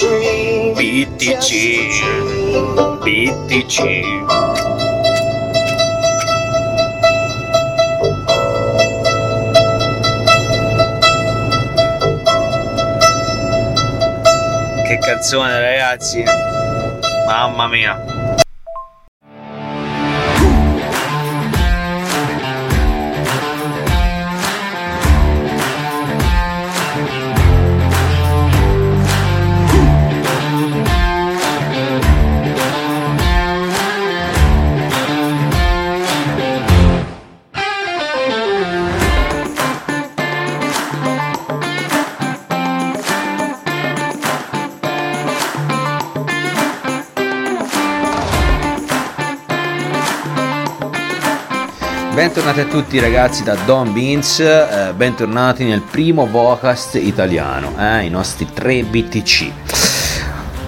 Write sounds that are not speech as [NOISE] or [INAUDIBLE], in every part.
Dream. BTC, BTC. Che canzone ragazzi, mamma mia. Bentornati a tutti ragazzi da Don Beans, eh, bentornati nel primo Vocast italiano, eh, i nostri 3 BTC.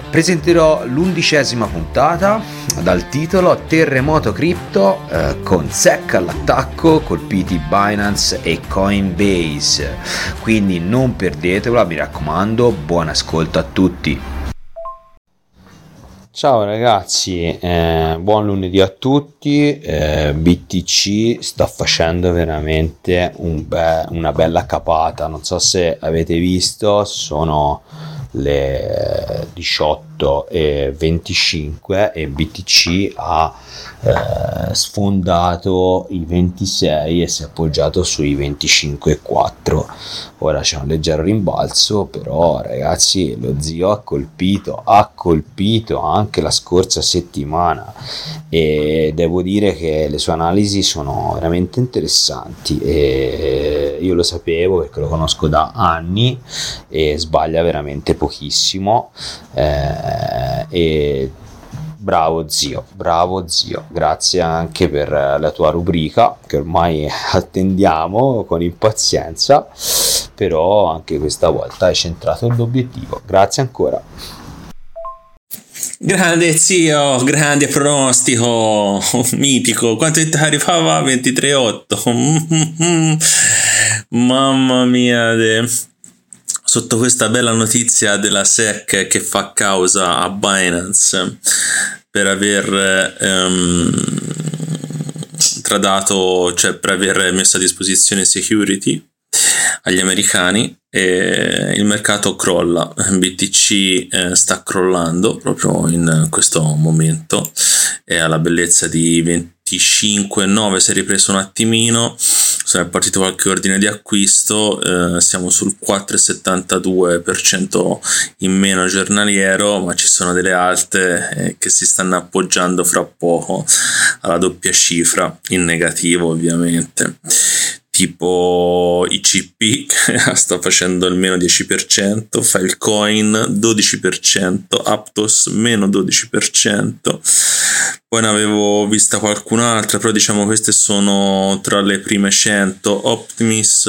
Presenterò l'undicesima puntata dal titolo Terremoto Crypto eh, con SEC all'attacco, colpiti Binance e Coinbase. Quindi non perdetela, mi raccomando, buon ascolto a tutti. Ciao ragazzi, eh, buon lunedì a tutti. Eh, BTC sta facendo veramente un be- una bella capata. Non so se avete visto, sono le 18 e 25 e BTC ha eh, sfondato i 26 e si è appoggiato sui 25,4 ora c'è un leggero rimbalzo però ragazzi lo zio ha colpito ha colpito anche la scorsa settimana e devo dire che le sue analisi sono veramente interessanti e io lo sapevo perché lo conosco da anni e sbaglia veramente pochissimo eh, e Bravo zio, bravo zio, grazie anche per la tua rubrica che ormai [LAUGHS] attendiamo con impazienza, però anche questa volta hai centrato l'obiettivo. Grazie ancora. Grande zio, grande pronostico, [LAUGHS] mitico. Quanto ti arrivava? 23,8. Mamma mia. De... Sotto questa bella notizia della SEC che fa causa a Binance per aver ehm, tradato, cioè per aver messo a disposizione security agli americani e il mercato crolla. BTC eh, sta crollando proprio in questo momento è alla bellezza di 25,9 si è ripreso un attimino è partito qualche ordine di acquisto eh, siamo sul 4,72% in meno giornaliero ma ci sono delle alte eh, che si stanno appoggiando fra poco alla doppia cifra in negativo ovviamente tipo ICP che [LAUGHS] sta facendo il meno 10%, Filecoin 12%, Aptos meno 12%, poi ne avevo vista qualcun'altra, però diciamo queste sono tra le prime 100, Optimis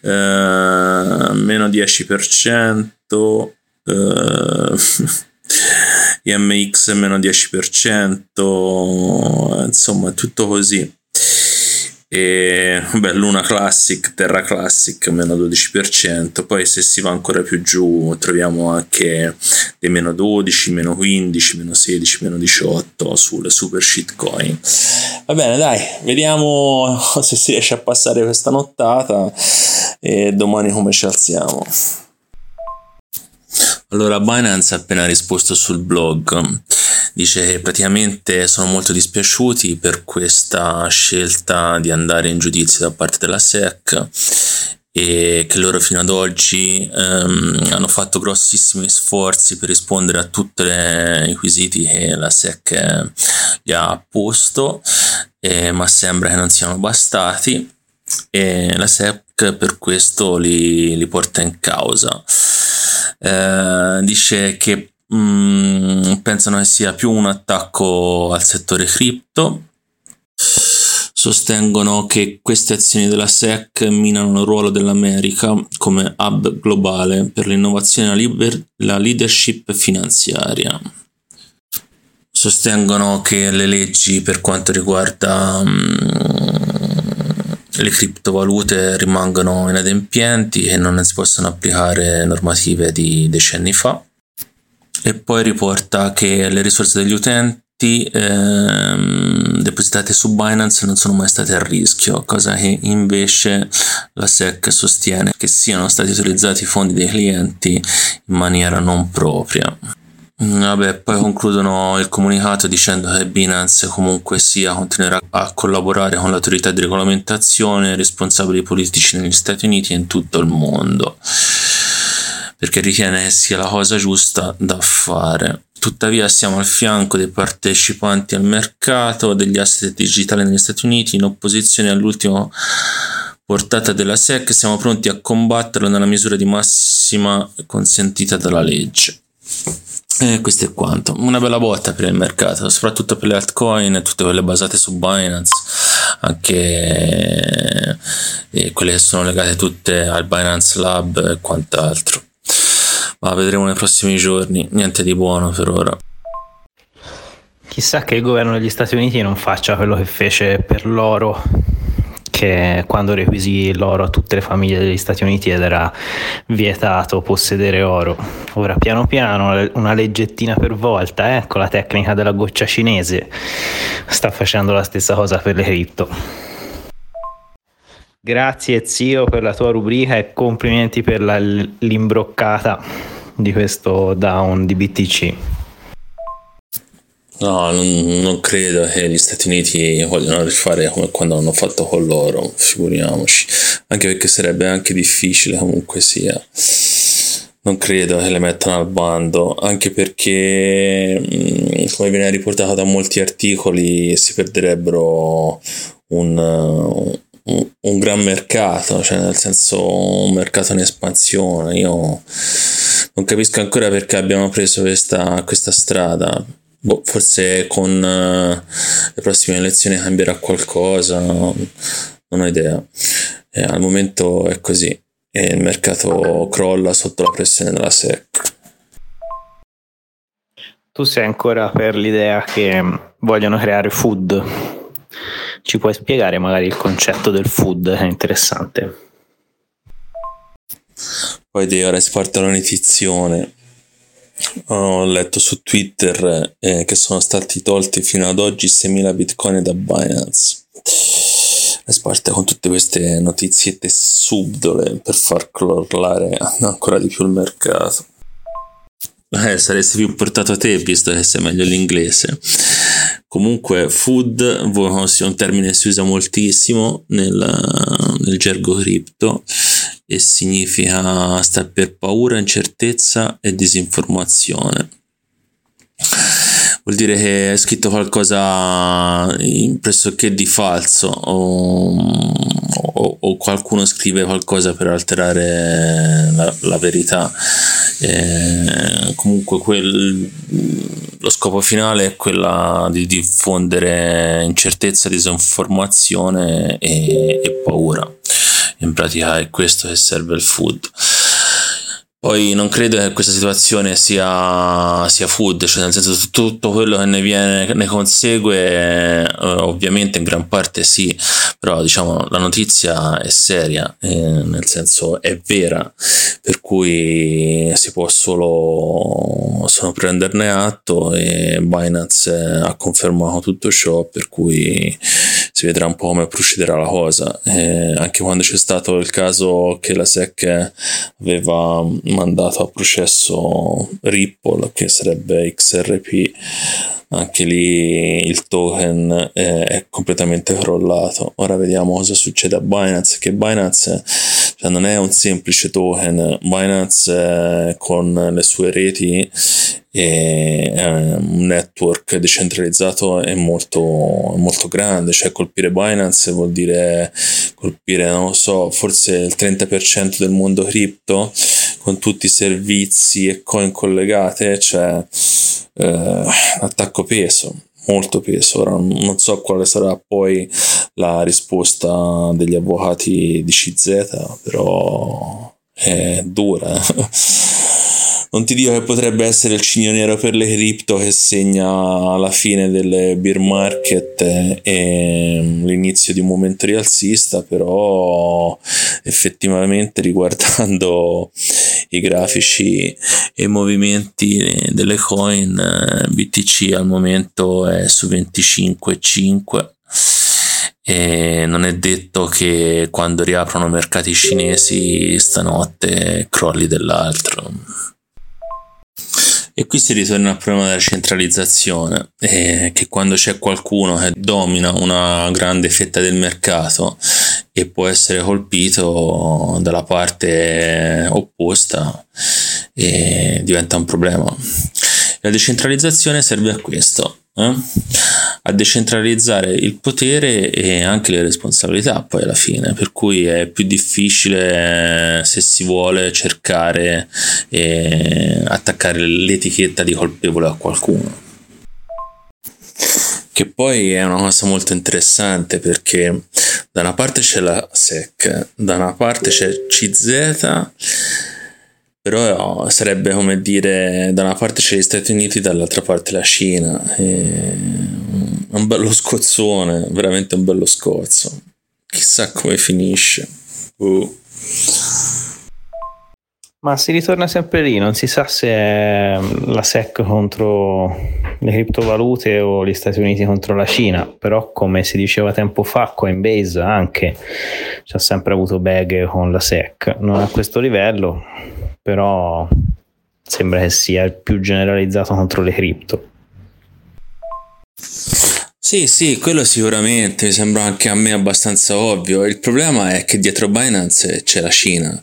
eh, meno 10%, eh, [LAUGHS] IMX meno 10%, insomma tutto così e beh, Luna Classic, Terra Classic meno 12%, poi se si va ancora più giù troviamo anche dei meno 12, meno 15, meno 16, meno 18 sulle super shitcoin. Va bene, dai, vediamo [LAUGHS] se si riesce a passare questa nottata e domani come ci alziamo. Allora, Binance ha appena risposto sul blog dice che praticamente sono molto dispiaciuti per questa scelta di andare in giudizio da parte della SEC e che loro fino ad oggi um, hanno fatto grossissimi sforzi per rispondere a tutti i quesiti che la SEC gli ha posto, eh, ma sembra che non siano bastati e la SEC per questo li, li porta in causa. Eh, dice che mm, pensano che sia più un attacco al settore cripto. Sostengono che queste azioni della SEC minano il ruolo dell'America come hub globale per l'innovazione e la, liber- la leadership finanziaria. Sostengono che le leggi per quanto riguarda mm, le criptovalute rimangono inadempienti e non si possono applicare normative di decenni fa. E poi riporta che le risorse degli utenti ehm, depositate su Binance non sono mai state a rischio, cosa che invece la SEC sostiene che siano stati utilizzati i fondi dei clienti in maniera non propria. Vabbè, poi concludono il comunicato dicendo che Binance comunque sia continuerà a collaborare con l'autorità di regolamentazione e responsabili politici negli Stati Uniti e in tutto il mondo perché ritiene che sia la cosa giusta da fare. Tuttavia siamo al fianco dei partecipanti al mercato degli asset digitali negli Stati Uniti in opposizione all'ultima portata della SEC siamo pronti a combatterlo nella misura di massima consentita dalla legge. E questo è quanto. Una bella botta per il mercato, soprattutto per le altcoin, tutte quelle basate su Binance, anche e quelle che sono legate tutte al Binance Lab e quant'altro. Ma vedremo nei prossimi giorni, niente di buono per ora. Chissà che il governo degli Stati Uniti non faccia quello che fece per l'oro che quando requisì l'oro a tutte le famiglie degli Stati Uniti ed era vietato possedere oro. Ora piano piano una leggettina per volta, eh, con la tecnica della goccia cinese, sta facendo la stessa cosa per le cripto. Grazie zio per la tua rubrica e complimenti per la, l'imbroccata di questo down di BTC. No, non, non, credo che gli Stati Uniti vogliano rifare come quando hanno fatto con loro, figuriamoci. Anche perché sarebbe anche difficile comunque sia. Non credo che le mettano al bando, anche perché, mm, come viene riportato da molti articoli, si perderebbero un, un, gran mercato, cioè nel senso un mercato in espansione. Io non capisco ancora perché abbiamo preso questa, questa strada boh, forse con uh, le prossime elezioni cambierà qualcosa, non ho idea. Eh, al momento è così e il mercato crolla sotto la pressione della SEC. Tu sei ancora per l'idea che vogliono creare food. Ci puoi spiegare magari il concetto del food? È interessante. Poi di ora si parte la nitizione ho letto su Twitter eh, che sono stati tolti fino ad oggi 6.000 bitcoin da Binance. Parte con tutte queste notiziette subdole per far crollare ancora di più il mercato. Eh, saresti più portato a te visto che sei meglio l'inglese. Comunque, food è un termine che si usa moltissimo nel, nel gergo cripto e significa star per paura, incertezza e disinformazione. Vuol dire che è scritto qualcosa pressoché di falso o, o, o qualcuno scrive qualcosa per alterare la, la verità. E comunque quel, lo scopo finale è quello di diffondere incertezza, disinformazione e, e paura in pratica è questo che serve il food. Poi non credo che questa situazione sia, sia food, cioè nel senso tutto quello che ne, viene, ne consegue, eh, ovviamente in gran parte sì, però diciamo la notizia è seria, eh, nel senso è vera, per cui si può solo, solo prenderne atto e Binance ha confermato tutto ciò, per cui si vedrà un po' come procederà la cosa. Eh, anche quando c'è stato il caso che la SEC aveva mandato a processo Ripple, che sarebbe XRP, anche lì il token eh, è completamente crollato. Ora vediamo cosa succede a Binance, che Binance cioè, non è un semplice token, Binance eh, con le sue reti e un network decentralizzato è molto, molto grande, cioè colpire Binance vuol dire colpire, non lo so, forse il 30% del mondo cripto con tutti i servizi e coin collegate, cioè eh, attacco peso, molto peso. Ora non so quale sarà poi la risposta degli avvocati di CZ, però è dura. Non ti dico che potrebbe essere il cigno nero per le cripto che segna la fine del beer market e l'inizio di un momento rialzista, però effettivamente riguardando i grafici e i movimenti delle coin, BTC al momento è su 25,5 e non è detto che quando riaprono mercati cinesi stanotte crolli dell'altro. E qui si ritorna al problema della centralizzazione, eh, che quando c'è qualcuno che domina una grande fetta del mercato e può essere colpito dalla parte opposta, eh, diventa un problema. La decentralizzazione serve a questo, eh? a decentralizzare il potere e anche le responsabilità poi alla fine, per cui è più difficile se si vuole cercare e attaccare l'etichetta di colpevole a qualcuno. Che poi è una cosa molto interessante perché da una parte c'è la SEC, da una parte c'è CZ però sarebbe come dire da una parte c'è gli Stati Uniti dall'altra parte la Cina. È un bello scozzone veramente un bello scozzo. Chissà come finisce. Uh. ma si ritorna sempre lì non si sa se è la SEC contro le criptovalute o gli Stati Uniti contro la Cina però come si diceva tempo fa Coinbase anche ci ha sempre avuto bag con la SEC non a questo livello però sembra che sia più generalizzato contro le cripto. Sì, sì, quello sicuramente sembra anche a me abbastanza ovvio. Il problema è che dietro Binance c'è la Cina.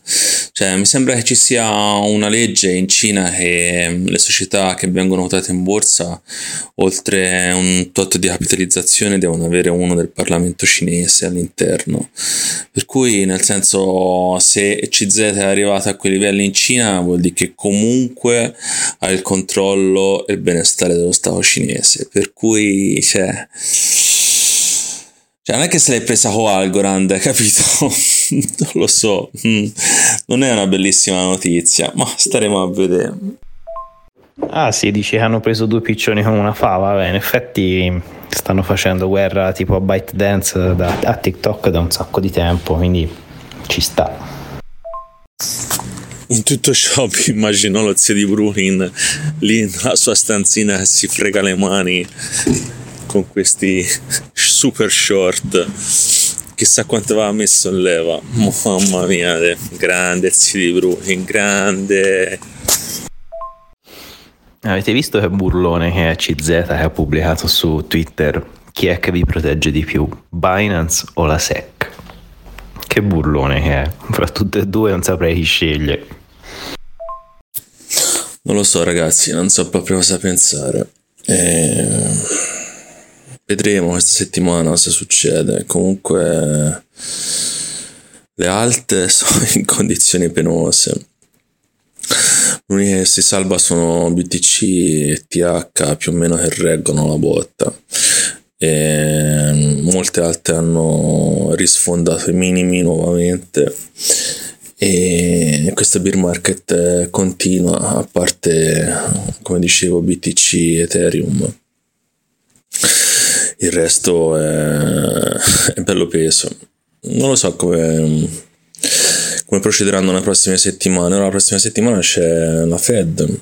Cioè, mi sembra che ci sia una legge in Cina che le società che vengono votate in borsa, oltre un tot di capitalizzazione, devono avere uno del Parlamento cinese all'interno. Per cui, nel senso, se CZ è arrivata a quei livelli in Cina, vuol dire che comunque ha il controllo e il benestare dello Stato cinese. Per cui, cioè cioè, non è che se l'hai presa con Algorand, [LAUGHS] capito? [LAUGHS] non lo so. Mm. Non è una bellissima notizia, ma staremo a vedere. Ah sì, dici che hanno preso due piccioni con una fava, Beh, in effetti stanno facendo guerra tipo a ByteDance da, a TikTok da un sacco di tempo, quindi ci sta. In tutto ciò [LAUGHS] mi immagino lo zio di Brunin lì nella sua stanzina che si frega le mani con questi super short chissà quanto aveva messo in leva. Mamma mia grande zio di Brooklyn grande. Avete visto che burlone che è CZ che ha pubblicato su Twitter? Chi è che vi protegge di più? Binance o la SEC che burlone che è. Fra tutte e due non saprei chi sceglie. Non lo so ragazzi non so proprio cosa pensare. Eh Vedremo questa settimana cosa succede. Comunque le alte [LAUGHS] sono in condizioni penose. L'unica che si salva sono BTC e TH più o meno che reggono la botta. E molte altre hanno risfondato i minimi nuovamente e questo beer market continua a parte come dicevo BTC Ethereum il resto è, è bello peso. Non lo so come, come procederanno le prossime settimane. La prossima settimana c'è la Fed,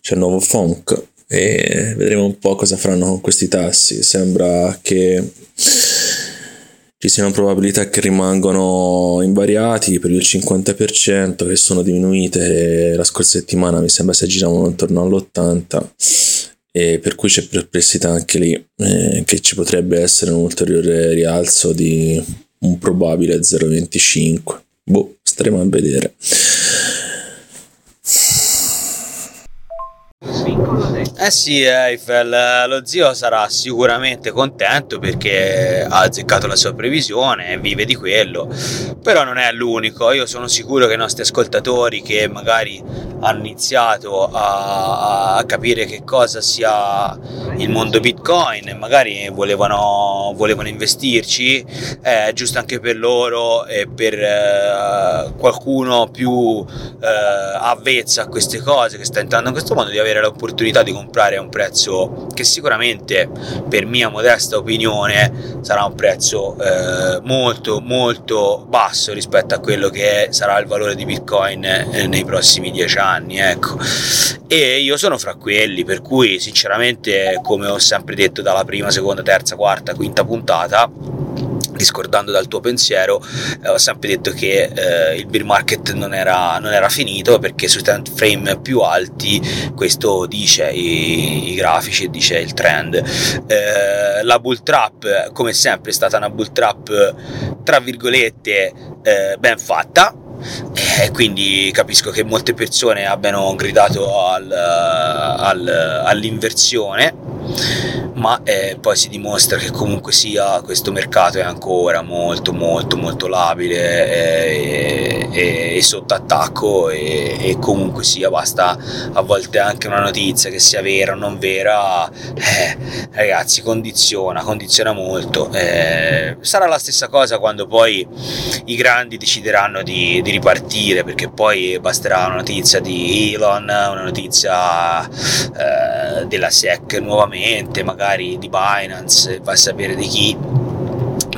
c'è il nuovo FONC e vedremo un po' cosa faranno con questi tassi. Sembra che ci siano probabilità che rimangano invariati per il 50% che sono diminuite la scorsa settimana mi sembra si aggiravano intorno all'80% e per cui c'è perplessità anche lì eh, che ci potrebbe essere un ulteriore rialzo di un probabile 0,25 boh staremo a vedere Eh sì, Eiffel, lo zio sarà sicuramente contento perché ha azzeccato la sua previsione e vive di quello, però non è l'unico, io sono sicuro che i nostri ascoltatori che magari hanno iniziato a, a capire che cosa sia il mondo Bitcoin e magari volevano, volevano investirci, è giusto anche per loro e per eh, qualcuno più eh, avvezzo a queste cose che sta entrando in questo mondo di avere l'opportunità di comprare a un prezzo che sicuramente per mia modesta opinione sarà un prezzo eh, molto molto basso rispetto a quello che sarà il valore di Bitcoin eh, nei prossimi dieci anni ecco. E io sono fra quelli per cui sinceramente come ho sempre detto dalla prima seconda terza quarta quinta puntata discordando dal tuo pensiero, eh, ho sempre detto che eh, il bear market non era, non era, finito perché sui time frame più alti questo dice i, i grafici dice il trend. Eh, la bull trap, come sempre, è stata una bull trap tra virgolette eh, ben fatta. E quindi capisco che molte persone abbiano gridato al, al, all'inversione ma eh, poi si dimostra che comunque sia questo mercato è ancora molto molto molto labile e, e, e sotto attacco e, e, comunque sia basta a volte anche una notizia che sia vera o non vera eh, ragazzi condiziona condiziona molto. Eh, sarà la stessa cosa quando poi i grandi decideranno di, di ripartire perché poi basterà una notizia di Elon una notizia eh, della SEC nuovamente magari magari di Binance, vai a sapere di chi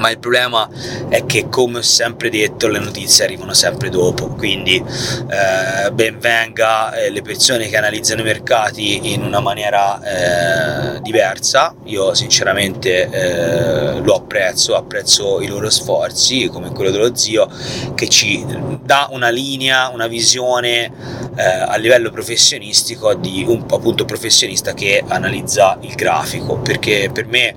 ma il problema è che come ho sempre detto le notizie arrivano sempre dopo. Quindi eh, ben venga eh, le persone che analizzano i mercati in una maniera eh, diversa. Io sinceramente eh, lo apprezzo apprezzo i loro sforzi come quello dello zio che ci dà una linea una visione eh, a livello professionistico di un appunto professionista che analizza il grafico. Perché per me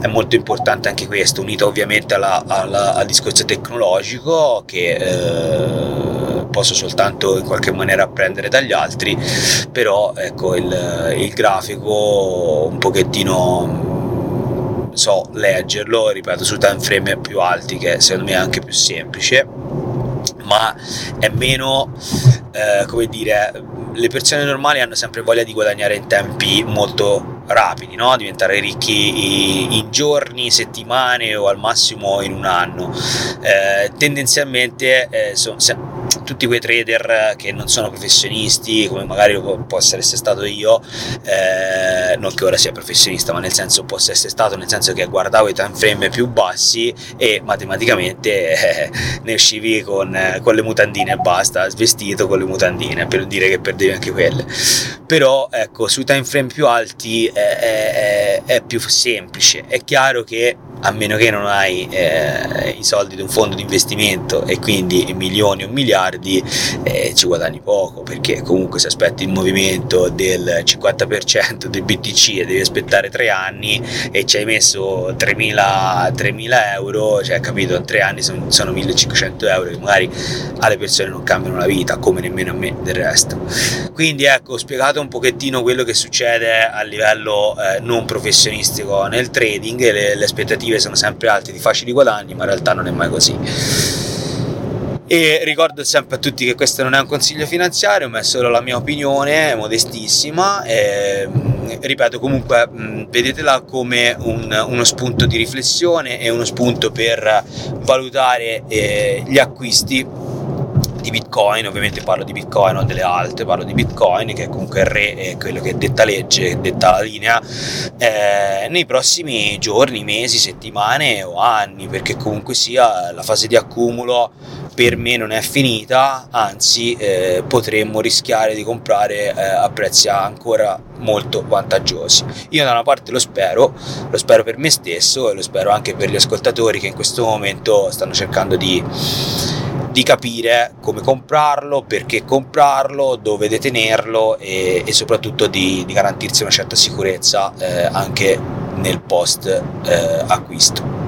è molto importante anche questo unito ovviamente alla, alla, al discorso tecnologico che eh, posso soltanto in qualche maniera apprendere dagli altri, però ecco il, il grafico un pochettino so leggerlo, ripeto, su time frame più alti che secondo me è anche più semplice ma è meno eh, come dire le persone normali hanno sempre voglia di guadagnare in tempi molto rapidi, no? diventare ricchi in giorni, settimane o al massimo in un anno. Eh, tendenzialmente eh, sono, tutti quei trader che non sono professionisti, come magari posso essere stato io, eh, non che ora sia professionista, ma nel senso posso essere stato, nel senso che guardavo i time frame più bassi e matematicamente eh, ne uscivi con, con, le mutandine e basta, svestito con le mutandine, per dire che perdevi anche quelle. Però ecco, sui time frame più alti è, è, è più semplice, è chiaro che a meno che non hai eh, i soldi di un fondo di investimento e quindi milioni o miliardi, eh, ci guadagni poco perché comunque se aspetti il movimento del 50% del BTC e devi aspettare tre anni e ci hai messo 3.000, 3.000 euro, cioè capito, tre anni sono, sono 1.500 euro che magari alle persone non cambiano la vita, come nemmeno a me del resto. Quindi ecco, ho spiegato un pochettino quello che succede a livello eh, non professionistico nel trading le, le aspettative sono sempre alte di facili guadagni, ma in realtà non è mai così. E ricordo sempre a tutti che questo non è un consiglio finanziario, ma è solo la mia opinione, modestissima. E, ripeto, comunque, vedetela come un, uno spunto di riflessione e uno spunto per valutare eh, gli acquisti di Bitcoin, ovviamente parlo di Bitcoin, non delle alte, parlo di Bitcoin che è comunque il re è quello che detta legge, detta la linea, eh, nei prossimi giorni, mesi, settimane o anni, perché comunque sia la fase di accumulo per me non è finita, anzi eh, potremmo rischiare di comprare eh, a prezzi ancora molto vantaggiosi. Io da una parte lo spero, lo spero per me stesso e lo spero anche per gli ascoltatori che in questo momento stanno cercando di di capire come comprarlo, perché comprarlo, dove detenerlo e, e soprattutto di, di, garantirsi una certa sicurezza eh, anche nel post eh, acquisto.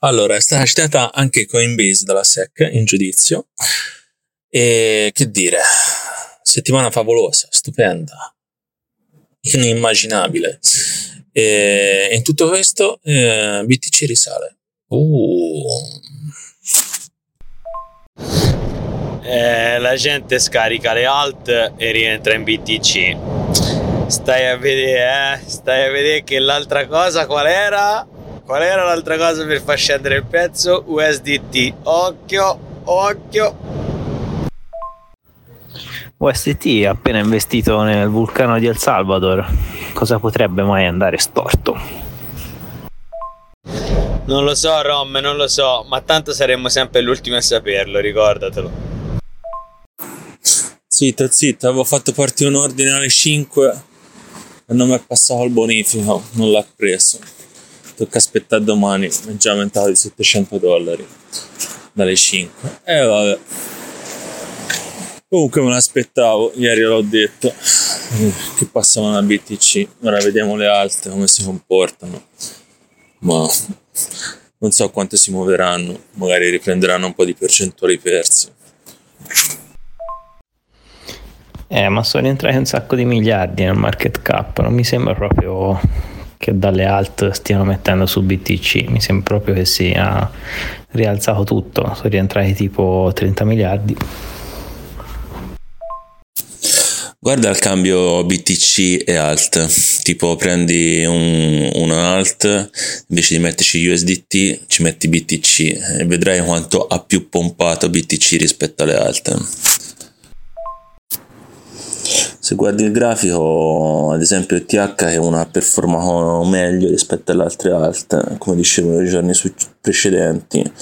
Allora, è stata citata anche Coinbase dalla SEC in giudizio. E che dire, settimana favolosa, stupenda, inimmaginabile. E in tutto questo eh, BTC risale. Uh, eh, la gente scarica le alt e rientra in BTC. Stai a vedere, eh? Stai a vedere che l'altra cosa qual era? Qual era l'altra cosa per far scendere il prezzo? USDT. Occhio, occhio. USDT ha appena investito nel vulcano di El Salvador. Cosa potrebbe mai andare storto? Non lo so, Rom, non lo so, ma tanto saremmo sempre l'ultimi a saperlo, ricordatelo. Zitto, zitto, avevo fatto partire un ordine alle 5 e non mi è passato il bonifico, non l'ha preso. Tocca aspettare domani, è già aumentato di 700 dollari dalle 5. E eh, vabbè. Comunque me l'aspettavo, ieri l'ho detto, che passavano a BTC, ora vediamo le alte come si comportano, ma non so quanto si muoveranno, magari riprenderanno un po' di percentuali perse. Eh, ma sono entrati un sacco di miliardi nel market cap, non mi sembra proprio che dalle alt stiano mettendo su BTC, mi sembra proprio che sia rialzato tutto, sono rientrati tipo 30 miliardi. Guarda il cambio BTC e alt, tipo prendi un, un alt, invece di metterci USDT ci metti BTC e vedrai quanto ha più pompato BTC rispetto alle alte. Se guardi il grafico, ad esempio TH è una performato meglio rispetto alle altre alte, come dicevo nei giorni precedenti,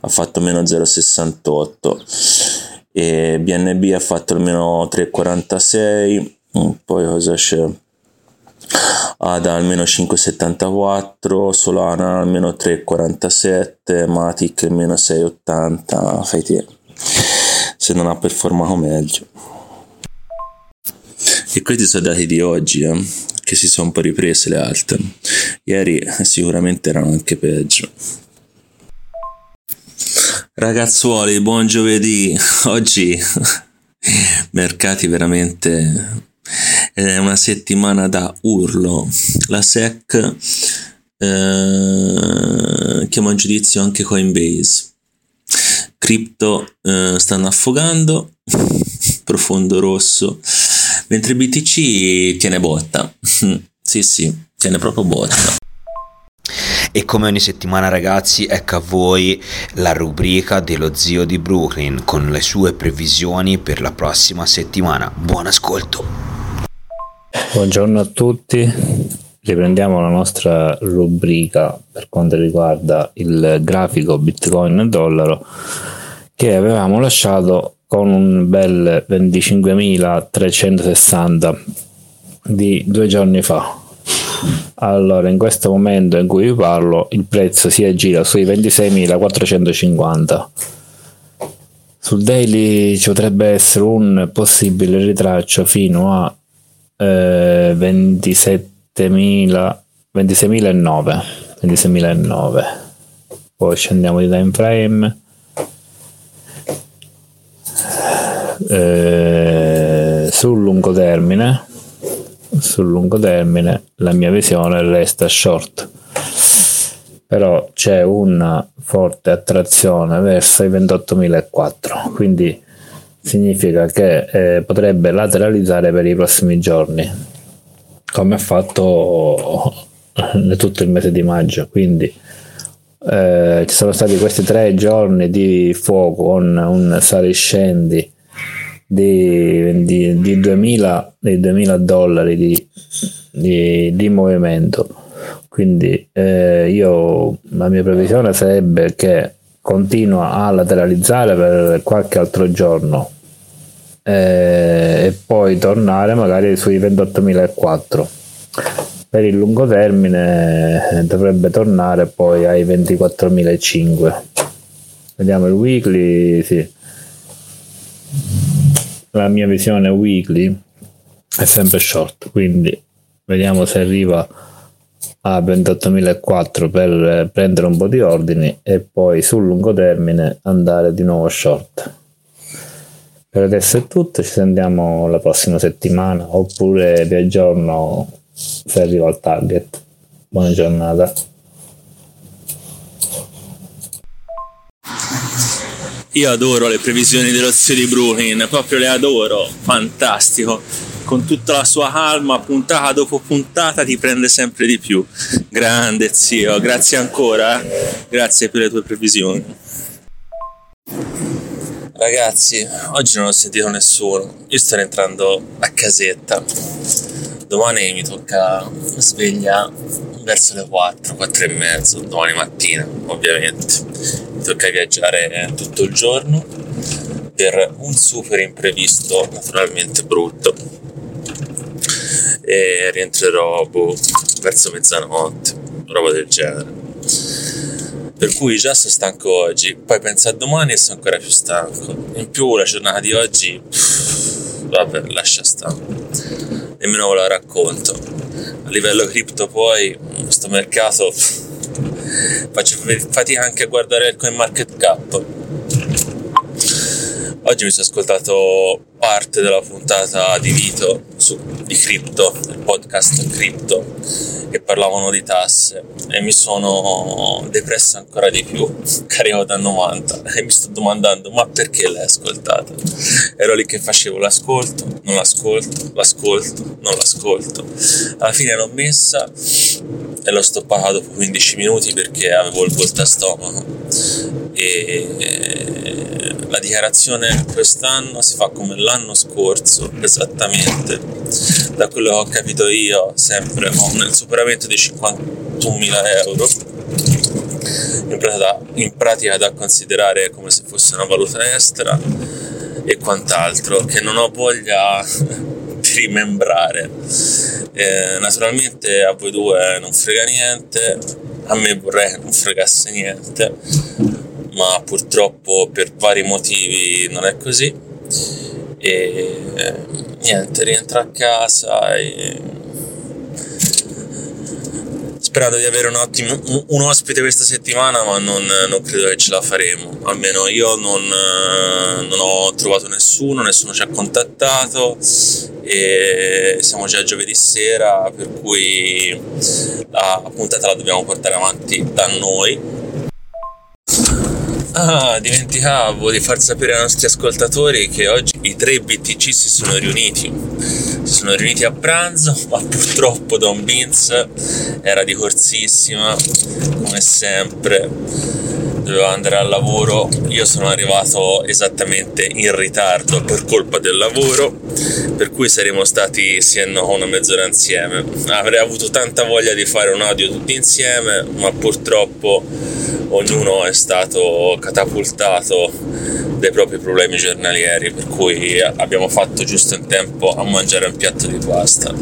ha fatto meno 0,68 e BNB ha fatto almeno 3,46 mm, poi cosa c'è Ada almeno 5,74 Solana almeno 3,47 Matic almeno 6,80 fai te se non ha performato meglio. E questi sono dati di oggi eh, che si sono un po' riprese le alte ieri sicuramente erano anche peggio. Ragazzuoli, buon giovedì. [LAUGHS] Oggi mercati veramente è una settimana da urlo. La SEC eh, chiama in giudizio anche Coinbase. Cripto eh, stanno affogando, [LAUGHS] profondo rosso, mentre BTC tiene botta. [LAUGHS] sì, sì, tiene proprio botta. E come ogni settimana ragazzi, ecco a voi la rubrica dello zio di Brooklyn con le sue previsioni per la prossima settimana. Buon ascolto! Buongiorno a tutti, riprendiamo la nostra rubrica per quanto riguarda il grafico Bitcoin e dollaro che avevamo lasciato con un bel 25.360 di due giorni fa allora, in questo momento in cui vi parlo, il prezzo si aggira sui 26.450. Sul daily ci potrebbe essere un possibile ritraccio fino a eh, 27.000 26.009 26.009 poi scendiamo di time frame. Eh, sul lungo termine sul lungo termine la mia visione resta short. Però c'è una forte attrazione verso i 28.004 quindi significa che eh, potrebbe lateralizzare per i prossimi giorni come ha fatto tutto il mese di maggio quindi eh, ci sono stati questi tre giorni di fuoco con un saliscendi di, di, di 2000, di 2000 dollari di, di, di movimento. Quindi eh, io la mia previsione sarebbe che continua a lateralizzare per qualche altro giorno eh, e poi tornare magari sui 28.004 per il lungo termine eh, dovrebbe tornare poi ai 24.005 vediamo il weekly sì. La mia visione weekly è sempre short, quindi vediamo se arriva a 28.004 per prendere un po' di ordini e poi sul lungo termine andare di nuovo short. Per adesso è tutto, ci sentiamo la prossima settimana oppure vi aggiorno se arrivo al target. Buona giornata. Io adoro le previsioni dello zio di Brooklyn, proprio le adoro, fantastico. Con tutta la sua calma, puntata dopo puntata, ti prende sempre di più. Grande zio, grazie ancora, eh. grazie per le tue previsioni. Ragazzi, oggi non ho sentito nessuno, io sto rientrando a casetta. Domani mi tocca sveglia verso le 4, 4 e mezzo, domani mattina ovviamente. Mi tocca viaggiare tutto il giorno per un super imprevisto naturalmente brutto. E rientrerò boh, verso mezzanotte, roba del genere. Per cui già sono stanco oggi, poi penso a domani e sono ancora più stanco. In più la giornata di oggi, pff, vabbè, lascia stare. Nemmeno ve la racconto. A livello cripto poi, questo mercato, pff, faccio fatica anche a guardare il coin market cap. Oggi mi sono ascoltato parte della puntata di Vito su, di Crypto, il podcast Crypto, e parlavano di tasse e mi sono depresso ancora di più, [LAUGHS] carico da 90 [LAUGHS] e mi sto domandando ma perché l'hai ascoltata? Ero lì che facevo l'ascolto, non l'ascolto, l'ascolto, non l'ascolto. Alla fine l'ho messa e l'ho stoppata dopo 15 minuti perché avevo il volta a stomaco e la dichiarazione quest'anno si fa come l'anno scorso esattamente. Da quello che ho capito io sempre nel superamento dei 51.000 euro in pratica, in pratica da considerare come se fosse una valuta estera e quant'altro che non ho voglia [LAUGHS] di rimembrare. Eh, naturalmente a voi due non frega niente a me vorrei che non fregasse niente ma purtroppo per vari motivi non è così e niente rientro a casa e sperando di avere un ottimo un ospite questa settimana ma non, non credo che ce la faremo. Almeno io non, non, ho trovato nessuno nessuno ci ha contattato e siamo già giovedì sera per cui la puntata la dobbiamo portare avanti da noi Ah, dimenticavo di far sapere ai nostri ascoltatori che oggi i tre BTC si sono riuniti. Si sono riuniti a pranzo, ma purtroppo Don Beans era di corsissima, come sempre. Doveva andare al lavoro, io sono arrivato esattamente in ritardo per colpa del lavoro, per cui saremmo stati sì e no una mezz'ora insieme. Avrei avuto tanta voglia di fare un audio tutti insieme, ma purtroppo ognuno è stato catapultato dai propri problemi giornalieri, per cui abbiamo fatto giusto in tempo a mangiare un piatto di pasta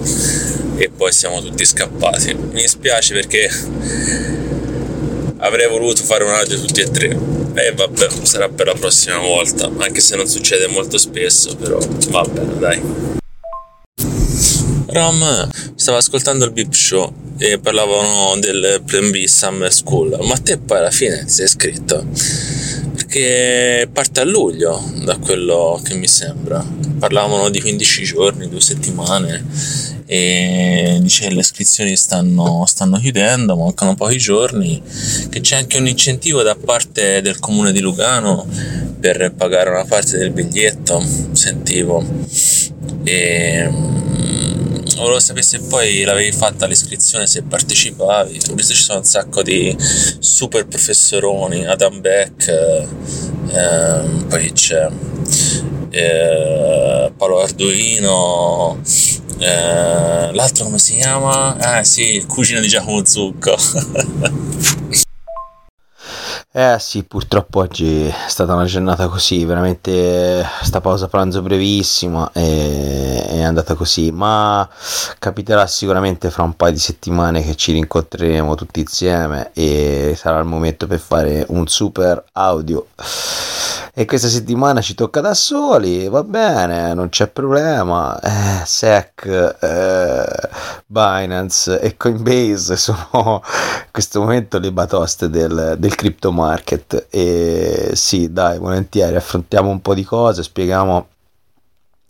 e poi siamo tutti scappati. Mi dispiace perché avrei voluto fare un audio tutti e tre. E vabbè, sarà per la prossima volta, anche se non succede molto spesso, però va bene, dai. Rom, stavo ascoltando il Bip Show e parlavano del Plan B Summer School, ma te poi alla fine sei iscritto? Perché parte a luglio, da quello che mi sembra. Parlavano di 15 giorni, due settimane e dice che le iscrizioni stanno, stanno chiudendo, mancano pochi giorni, che c'è anche un incentivo da parte del comune di Lugano per pagare una parte del biglietto, sentivo. E volevo sapere se poi l'avevi fatta l'iscrizione, se partecipavi. Ho visto ci sono un sacco di super professoroni, Adam Beck, ehm, poi c'è eh, Paolo Arduino, eh, l'altro come si chiama? Ah sì, il cugino di Giacomo Zucco. [LAUGHS] Eh sì, purtroppo oggi è stata una giornata così, veramente sta pausa pranzo brevissima e è andata così, ma capiterà sicuramente fra un paio di settimane che ci rincontreremo tutti insieme e sarà il momento per fare un super audio. E questa settimana ci tocca da soli, va bene, non c'è problema. Eh, SEC, eh, Binance e Coinbase sono in questo momento le batoste del, del crypto market. E sì, dai, volentieri affrontiamo un po' di cose, spieghiamo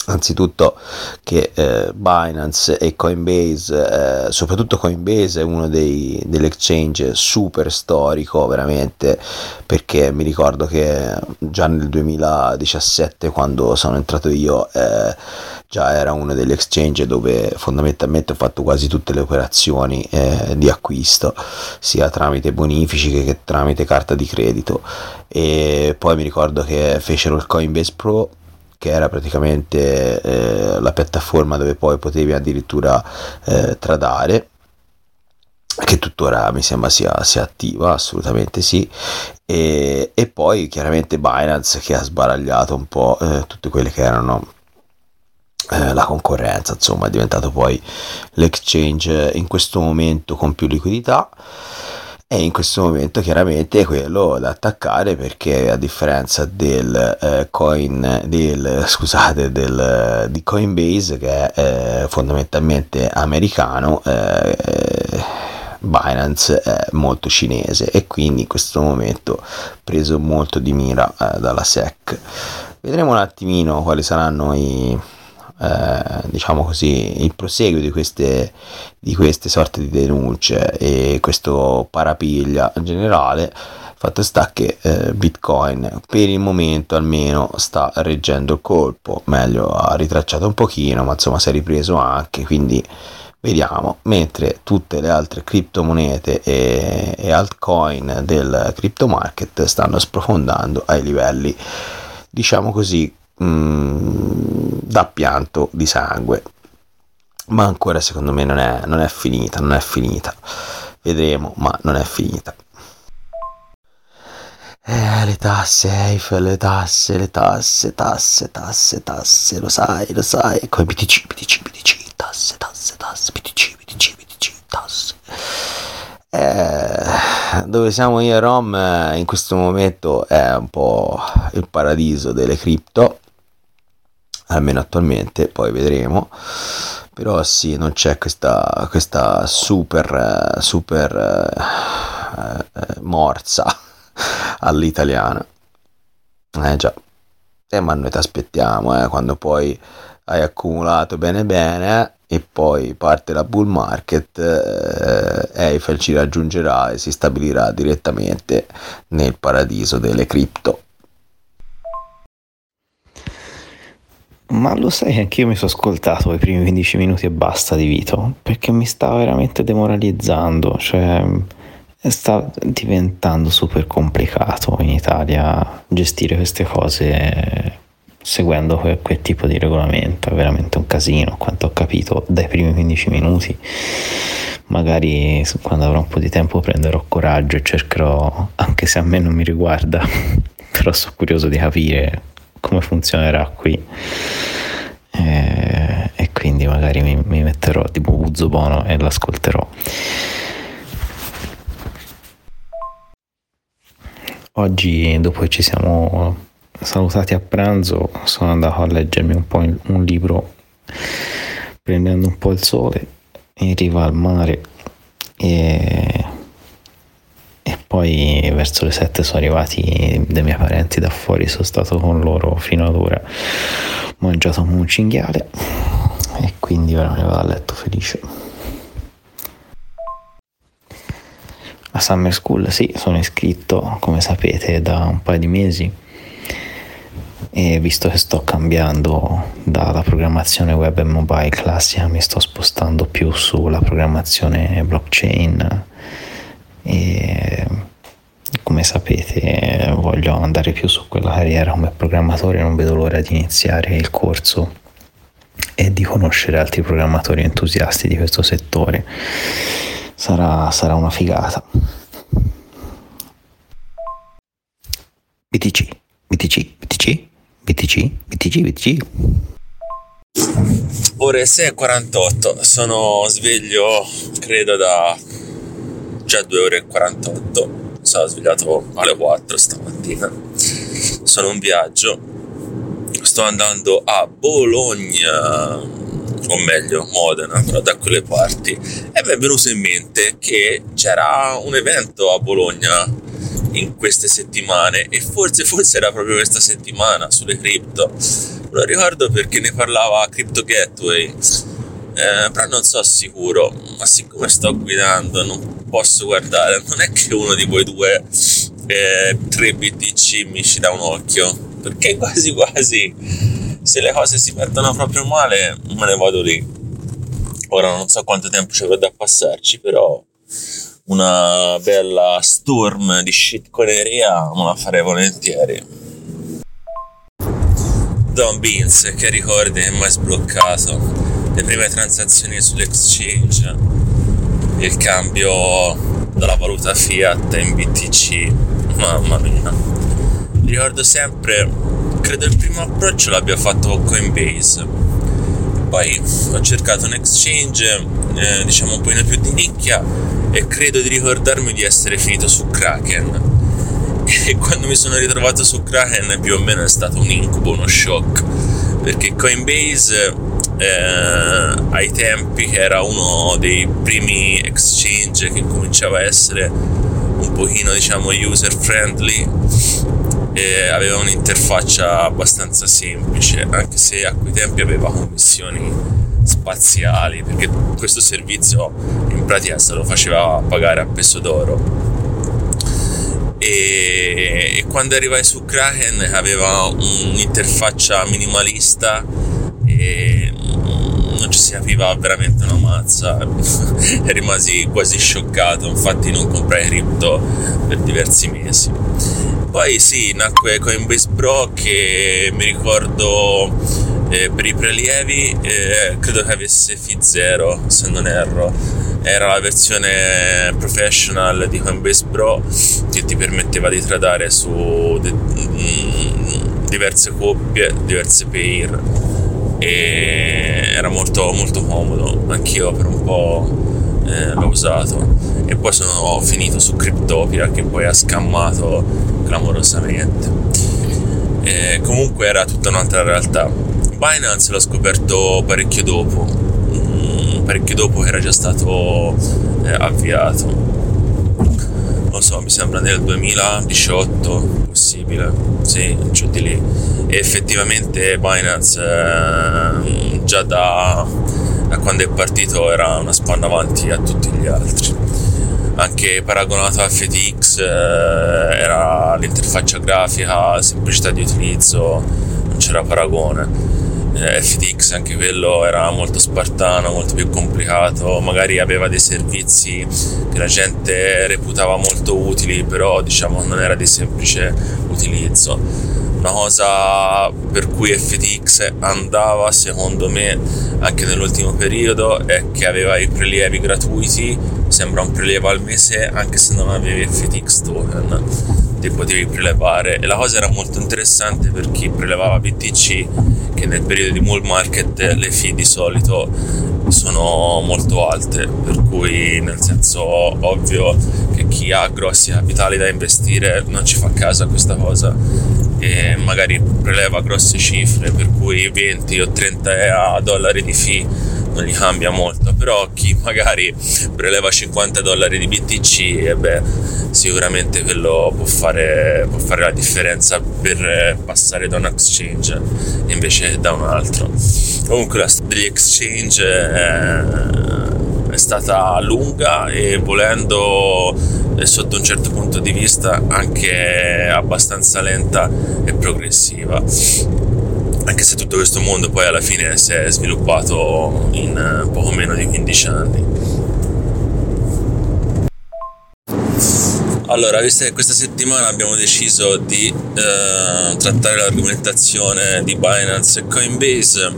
anzitutto che eh, Binance e Coinbase, eh, soprattutto Coinbase è uno dei, exchange super storico veramente perché mi ricordo che già nel 2017 quando sono entrato io eh, già era uno degli exchange dove fondamentalmente ho fatto quasi tutte le operazioni eh, di acquisto sia tramite bonifici che tramite carta di credito. E poi mi ricordo che fecero il Coinbase Pro che era praticamente eh, la piattaforma dove poi potevi addirittura eh, tradare che tuttora mi sembra sia, sia attiva, assolutamente sì, e, e, poi chiaramente Binance che ha sbaragliato un po' eh, tutte quelle che erano eh, la concorrenza, insomma è diventato poi l'exchange in questo momento con più liquidità e in questo momento chiaramente è quello da attaccare perché a differenza del eh, coin del [LAUGHS] scusate del, di Coinbase che è eh, fondamentalmente americano eh, Binance è molto cinese e quindi in questo momento preso molto di mira eh, dalla SEC vedremo un attimino quali saranno i eh, diciamo così, il proseguo di queste, di queste sorte di denunce e questo parapiglia generale. Fatto sta che eh, Bitcoin per il momento almeno sta reggendo il colpo, meglio ha ritracciato un pochino, ma insomma si è ripreso anche, quindi vediamo, mentre tutte le altre criptomonete e, e altcoin del crypto market stanno sprofondando ai livelli diciamo così Mm, da pianto di sangue. Ma ancora secondo me non è, non è finita, non è finita. Vedremo, ma non è finita. Eh, le tasse, Eiffel, le tasse, le tasse, tasse, tasse, tasse, lo sai, lo sai. Come BTC, BTC, BTC, tasse, tasse, tasse, BTC, BTC, BTC, tasse. Eh, dove siamo io e Rom eh, in questo momento è un po' il paradiso delle cripto almeno attualmente, poi vedremo. Però sì, non c'è questa, questa super, super eh, eh, morsa [LAUGHS] all'italiana. Eh già. Eh, ma noi ti aspettiamo, eh, quando poi hai accumulato bene bene e poi parte la bull market, eh, Eiffel ci raggiungerà e si stabilirà direttamente nel paradiso delle cripto. Ma lo sai che anch'io mi sono ascoltato i primi 15 minuti e basta di Vito, perché mi stava veramente demoralizzando, cioè sta diventando super complicato in Italia gestire queste cose seguendo quel, quel, tipo di regolamento, è veramente un casino, quanto ho capito dai primi 15 minuti. Magari quando avrò un po' di tempo prenderò coraggio e cercherò, anche se a me non mi riguarda, [LAUGHS] però sono curioso di capire come funzionerà qui. E, e quindi magari mi, mi metterò tipo Uzzo Bono e l'ascolterò. Oggi dopo che ci siamo salutati a pranzo sono andato a leggermi un po' un libro prendendo un po' il sole in riva al mare e poi verso le 7 sono arrivati dei miei parenti da fuori, sono stato con loro fino ad ora, ho mangiato un cinghiale e quindi ora me vado a letto felice. A Summer School sì, sono iscritto come sapete da un paio di mesi e visto che sto cambiando dalla programmazione web e mobile classica mi sto spostando più sulla programmazione blockchain e come sapete voglio andare più su quella carriera come programmatore, non vedo l'ora di iniziare il corso e di conoscere altri programmatori entusiasti di questo settore. Sarà, sarà una figata. BTC, BTC, BTC, BTC, BTC, BTC. Ore 6.48, sono sveglio credo da già 2 ore e 48 sono svegliato alle 4 stamattina. Sono in viaggio. Sto andando a Bologna o meglio Modena però da quelle parti. E mi è venuto in mente che c'era un evento a Bologna in queste settimane e forse, forse era proprio questa settimana sulle cripto. Lo ricordo perché ne parlava Crypto Gateway, eh, però non so sicuro, ma siccome sto guidando non posso guardare, non è che uno di voi due eh, 3 BTC mi ci dà un occhio, perché [LAUGHS] quasi quasi se le cose si mettono proprio male me ne vado lì. Ora non so quanto tempo ci avrò da passarci, però una bella storm di shitcoineria me la farei volentieri. Don Beans, che ricordi è mai sbloccato le prime transazioni sull'exchange, il cambio dalla valuta fiat in BTC, mamma mia. Ricordo sempre, credo il primo approccio l'abbia fatto con Coinbase. Poi ho cercato un exchange eh, diciamo un pochino più di nicchia e credo di ricordarmi di essere finito su Kraken. [LAUGHS] E quando mi sono ritrovato su Kraken più o meno è stato un incubo, uno shock. Perché Coinbase eh, ai tempi era uno dei primi exchange che cominciava a essere un pochino diciamo user friendly e aveva un'interfaccia abbastanza semplice, anche se a quei tempi aveva commissioni spaziali, perché questo servizio in pratica se lo faceva pagare a peso d'oro. E, e quando arrivai su Kraken aveva un'interfaccia minimalista e si capiva veramente una mazza. [LAUGHS] E rimasi quasi scioccato infatti non comprai cripto per diversi mesi. Poi sì, nacque Coinbase Pro che mi ricordo eh, per i prelievi eh, credo che avesse Fi0 se non erro. Era la versione professional di Coinbase Pro che ti permetteva di tradare su de- mm, diverse coppie, diverse pair e era molto molto comodo. Anch'io per un po' eh, l'ho usato e poi sono finito su Cryptopia che poi ha scammato clamorosamente. E comunque era tutta un'altra realtà. Binance l'ho scoperto parecchio dopo, mm, parecchio dopo che era già stato eh, avviato. Non so, mi sembra nel 2018, possibile, sì, giù di lì. E effettivamente Binance eh, già da, da quando è partito era una spanna avanti a tutti gli altri anche paragonato a FTX eh, era l'interfaccia grafica, semplicità di utilizzo, non c'era paragone. Eh, FTX anche quello era molto spartano, molto più complicato, magari aveva dei servizi che la gente reputava molto utili, però diciamo non era di semplice utilizzo. Una cosa per cui FTX andava secondo me anche nell'ultimo periodo è che aveva i prelievi gratuiti sembra un prelievo al mese anche se non avevi FTX token ti potevi prelevare. E la cosa era molto interessante per chi prelevava BTC che nel periodo di bull market le fee di solito sono molto alte. Per cui nel senso ovvio che chi ha grossi capitali da investire non ci fa caso a questa cosa. E magari preleva grosse cifre per cui 20 o 30 dollari di fee non gli cambia molto, però chi magari preleva 50 dollari di BTC, e beh, sicuramente quello può fare, può fare la differenza per passare da un exchange invece da un altro. Comunque la storia degli exchange è, è stata lunga e volendo eh, sotto un certo punto di vista anche abbastanza lenta e progressiva anche se tutto questo mondo poi alla fine si è sviluppato in eh, poco meno di 15 anni. Allora, visto che questa settimana abbiamo deciso di eh, trattare l'argomentazione di Binance e Coinbase,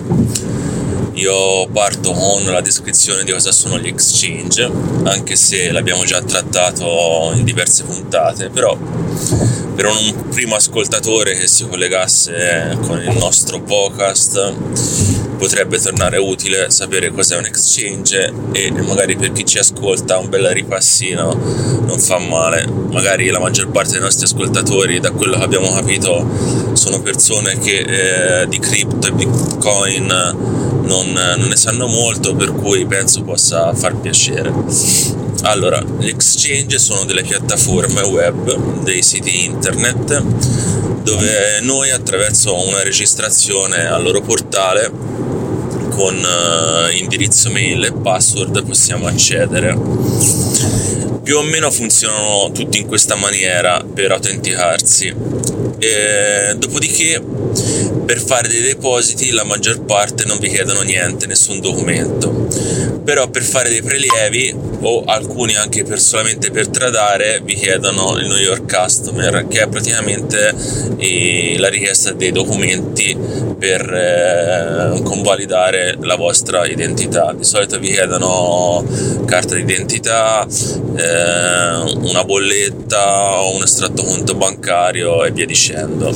io parto con la descrizione di cosa sono gli exchange, anche se l'abbiamo già trattato in diverse puntate, però per un primo ascoltatore che si collegasse con il nostro podcast potrebbe tornare utile sapere cos'è un exchange e magari per chi ci ascolta un bel ripassino non fa male. Magari la maggior parte dei nostri ascoltatori da quello che abbiamo capito sono persone che eh, di cripto e bitcoin non, non ne sanno molto per cui penso possa far piacere Allora, gli exchange sono delle piattaforme web, dei siti internet, dove noi attraverso una registrazione al loro portale con uh, indirizzo mail e password possiamo accedere. Più o meno funzionano tutti in questa maniera per autenticarsi. E, dopodiché per fare dei depositi la maggior parte non vi chiedono niente, nessun documento. Però per fare dei prelievi o alcuni anche per, solamente per tradare vi chiedono il New York Customer che è praticamente eh, la richiesta dei documenti per eh, convalidare la vostra identità. Di solito vi chiedono carta d'identità, eh, una bolletta o un estratto conto bancario e via dicendo.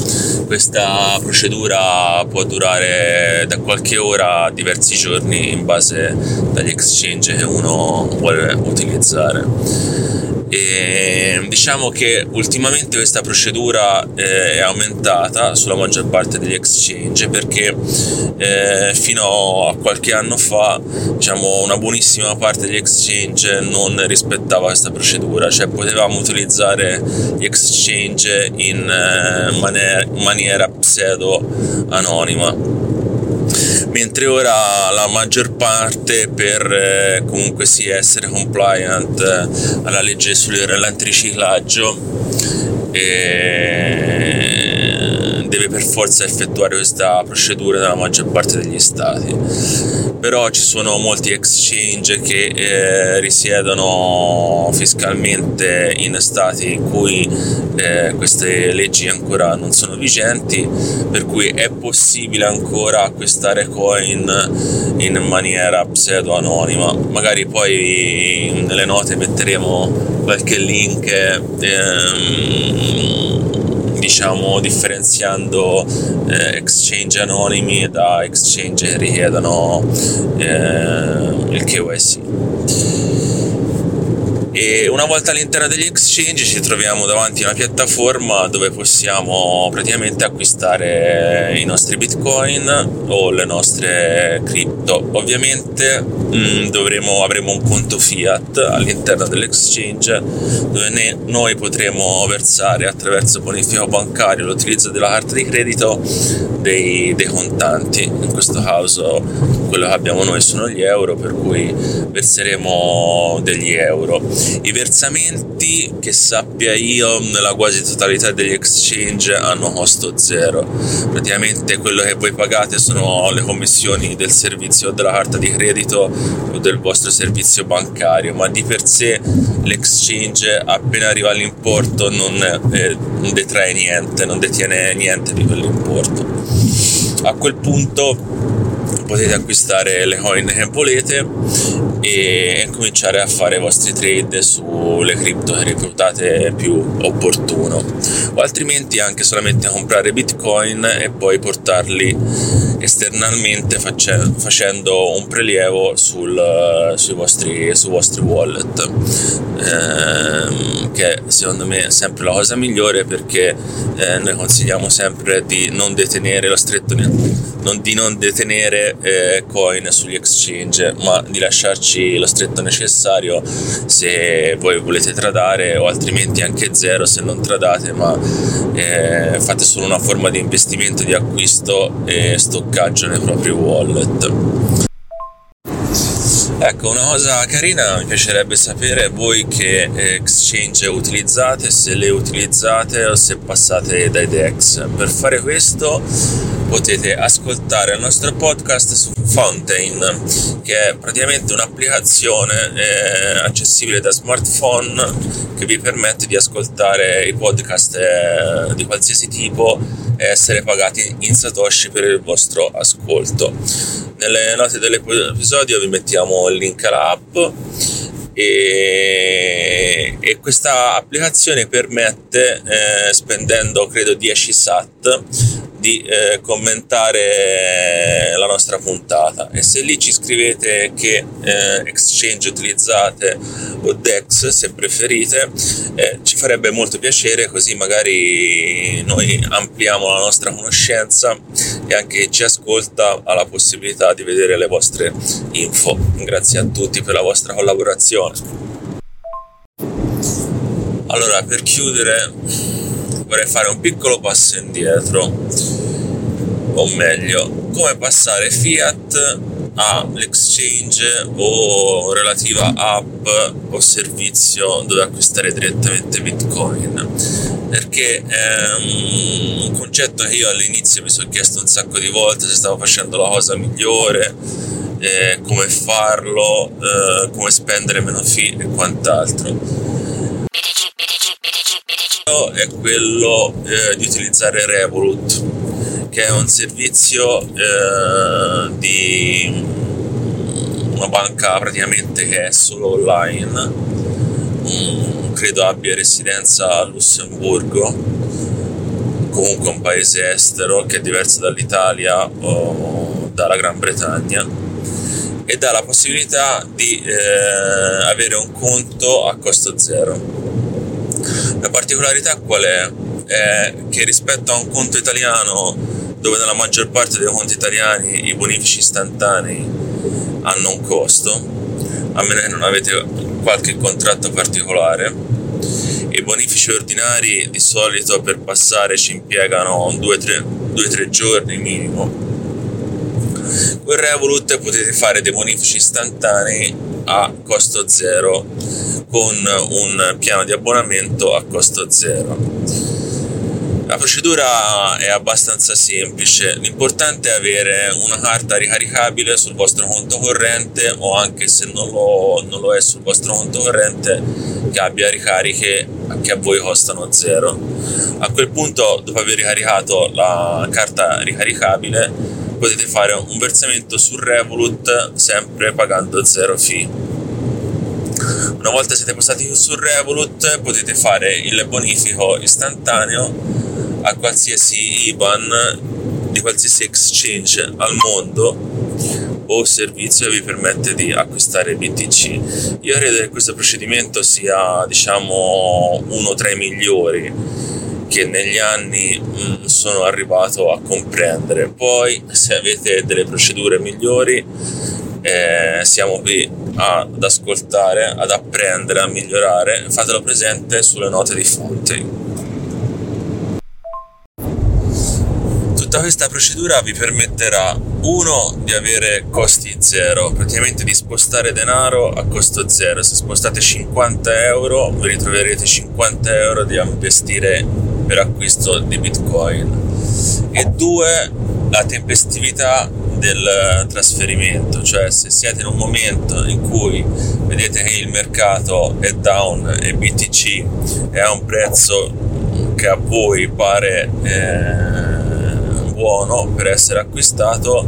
Questa procedura può durare da qualche ora a diversi giorni in base dagli exchange che uno vuole utilizzare. E diciamo che ultimamente questa procedura eh, è aumentata sulla maggior parte degli exchange perché eh, fino a qualche anno fa diciamo una buonissima parte degli exchange non rispettava questa procedura cioè potevamo utilizzare gli exchange in eh, maniera, maniera pseudo anonima mentre ora la maggior parte per eh, comunque sì essere compliant eh, alla legge sull'antiriciclaggio eh, deve per forza effettuare questa procedura nella maggior parte degli stati però ci sono molti exchange che eh, risiedono fiscalmente in stati in cui eh, queste leggi ancora non sono vigenti, per cui è possibile ancora acquistare coin in maniera pseudo anonima. Magari poi nelle note metteremo qualche link. Ehm, diciamo differenziando eh, exchange anonimi da exchange che richiedono eh, il KYC e una volta all'interno degli exchange ci troviamo davanti a una piattaforma dove possiamo praticamente acquistare i nostri bitcoin o le nostre cripto. Ovviamente mm, dovremo, avremo un conto fiat all'interno dell'exchange dove noi potremo versare attraverso bonifico bancario l'utilizzo della carta di credito dei, dei contanti. In questo caso quello che abbiamo noi sono gli euro per cui verseremo degli euro i versamenti, che sappia io, nella quasi totalità degli exchange hanno costo zero. Praticamente quello che voi pagate sono le commissioni del servizio della carta di credito o del vostro servizio bancario, ma di per sé l'exchange appena arriva all'importo non, eh, non detrae niente, non detiene niente di quell'importo. A quel punto potete acquistare le coin che volete e cominciare a fare i vostri trade sulle cripto che reputate più opportuno. O altrimenti anche solamente comprare bitcoin e poi portarli esternalmente face- facendo un prelievo sul, sui, vostri, sui vostri wallet. Ehm, che secondo me è sempre la cosa migliore perché eh, noi consigliamo sempre di non detenere lo stretto di non detenere eh, coin sugli exchange ma di lasciarci lo stretto necessario se voi volete tradare o altrimenti anche zero se non tradate ma eh, fate solo una forma di investimento di acquisto e stoccaggio nei propri wallet Ecco, una cosa carina mi piacerebbe sapere voi che exchange utilizzate, se le utilizzate o se passate dai DEX. Per fare questo potete ascoltare il nostro podcast su Fountain, che è praticamente un'applicazione eh, accessibile da smartphone che vi permette di ascoltare i podcast eh, di qualsiasi tipo e essere pagati in Satoshi per il vostro ascolto. Nelle note dell'episodio vi mettiamo il link alla app e, e questa applicazione permette, eh, spendendo credo 10 SAT, di eh, commentare la nostra puntata. E se lì ci scrivete che eh, exchange utilizzate o DEX se preferite eh, ci farebbe molto piacere così magari noi ampliamo la nostra conoscenza e anche chi ci ascolta ha la possibilità di vedere le vostre info. Grazie a tutti per la vostra collaborazione. Allora, per chiudere, vorrei fare un piccolo passo indietro, o meglio, come passare Fiat all'exchange o relativa app o servizio dove acquistare direttamente Bitcoin. Perché è un concetto che io all'inizio mi sono chiesto un sacco di volte se stavo facendo la cosa migliore eh, come farlo eh, come spendere meno fee e quant'altro è quello eh, di utilizzare Revolut che è un servizio eh, di una banca praticamente che è solo online. Mm, credo abbia residenza a Lussemburgo comunque un paese estero che è diverso dall'Italia o dalla Gran Bretagna e dà la possibilità di eh, avere un conto a costo zero la particolarità qual è? È che rispetto a un conto italiano, dove nella maggior parte dei conti italiani i bonifici istantanei hanno un costo, a meno che non avete qualche contratto particolare, i bonifici ordinari di solito per passare ci impiegano 2-3 giorni minimo. Con Revolut potete fare dei bonifici istantanei a costo zero con un piano di abbonamento a costo zero. La procedura è abbastanza semplice, l'importante è avere una carta ricaricabile sul vostro conto corrente o anche se non lo, non lo è sul vostro conto corrente che abbia ricariche che a voi costano zero. A quel punto, dopo aver ricaricato la carta ricaricabile, potete fare un versamento su Revolut sempre pagando zero fee. Una volta siete passati su Revolut potete fare il bonifico istantaneo a qualsiasi IBAN di qualsiasi exchange al mondo o servizio vi permette di acquistare BTC. Io credo che questo procedimento sia diciamo uno tra i migliori che negli anni mh, mm, sono arrivato a comprendere. Poi, se avete delle procedure migliori, eh, siamo qui ad ascoltare, ad apprendere, a migliorare. Fatelo presente sulle note di fonte. Tutta questa procedura vi permetterà uno di avere costi zero, praticamente di spostare denaro a costo zero. Se spostate 50 euro vi ritroverete 50 euro da investire per acquisto di bitcoin. E due, la tempestività del trasferimento, cioè se siete in un momento in cui vedete che il mercato è down e BTC è a un prezzo che a voi pare eh, buono per essere acquistato,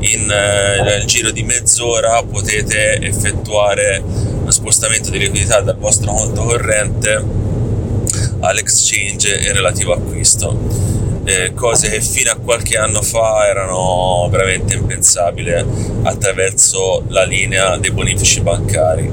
in, eh, nel giro di mezz'ora potete effettuare lo spostamento di liquidità dal vostro conto corrente all'exchange e relativo acquisto. Eh, cose che fino a qualche anno fa erano veramente impensabili attraverso la linea dei bonifici bancari.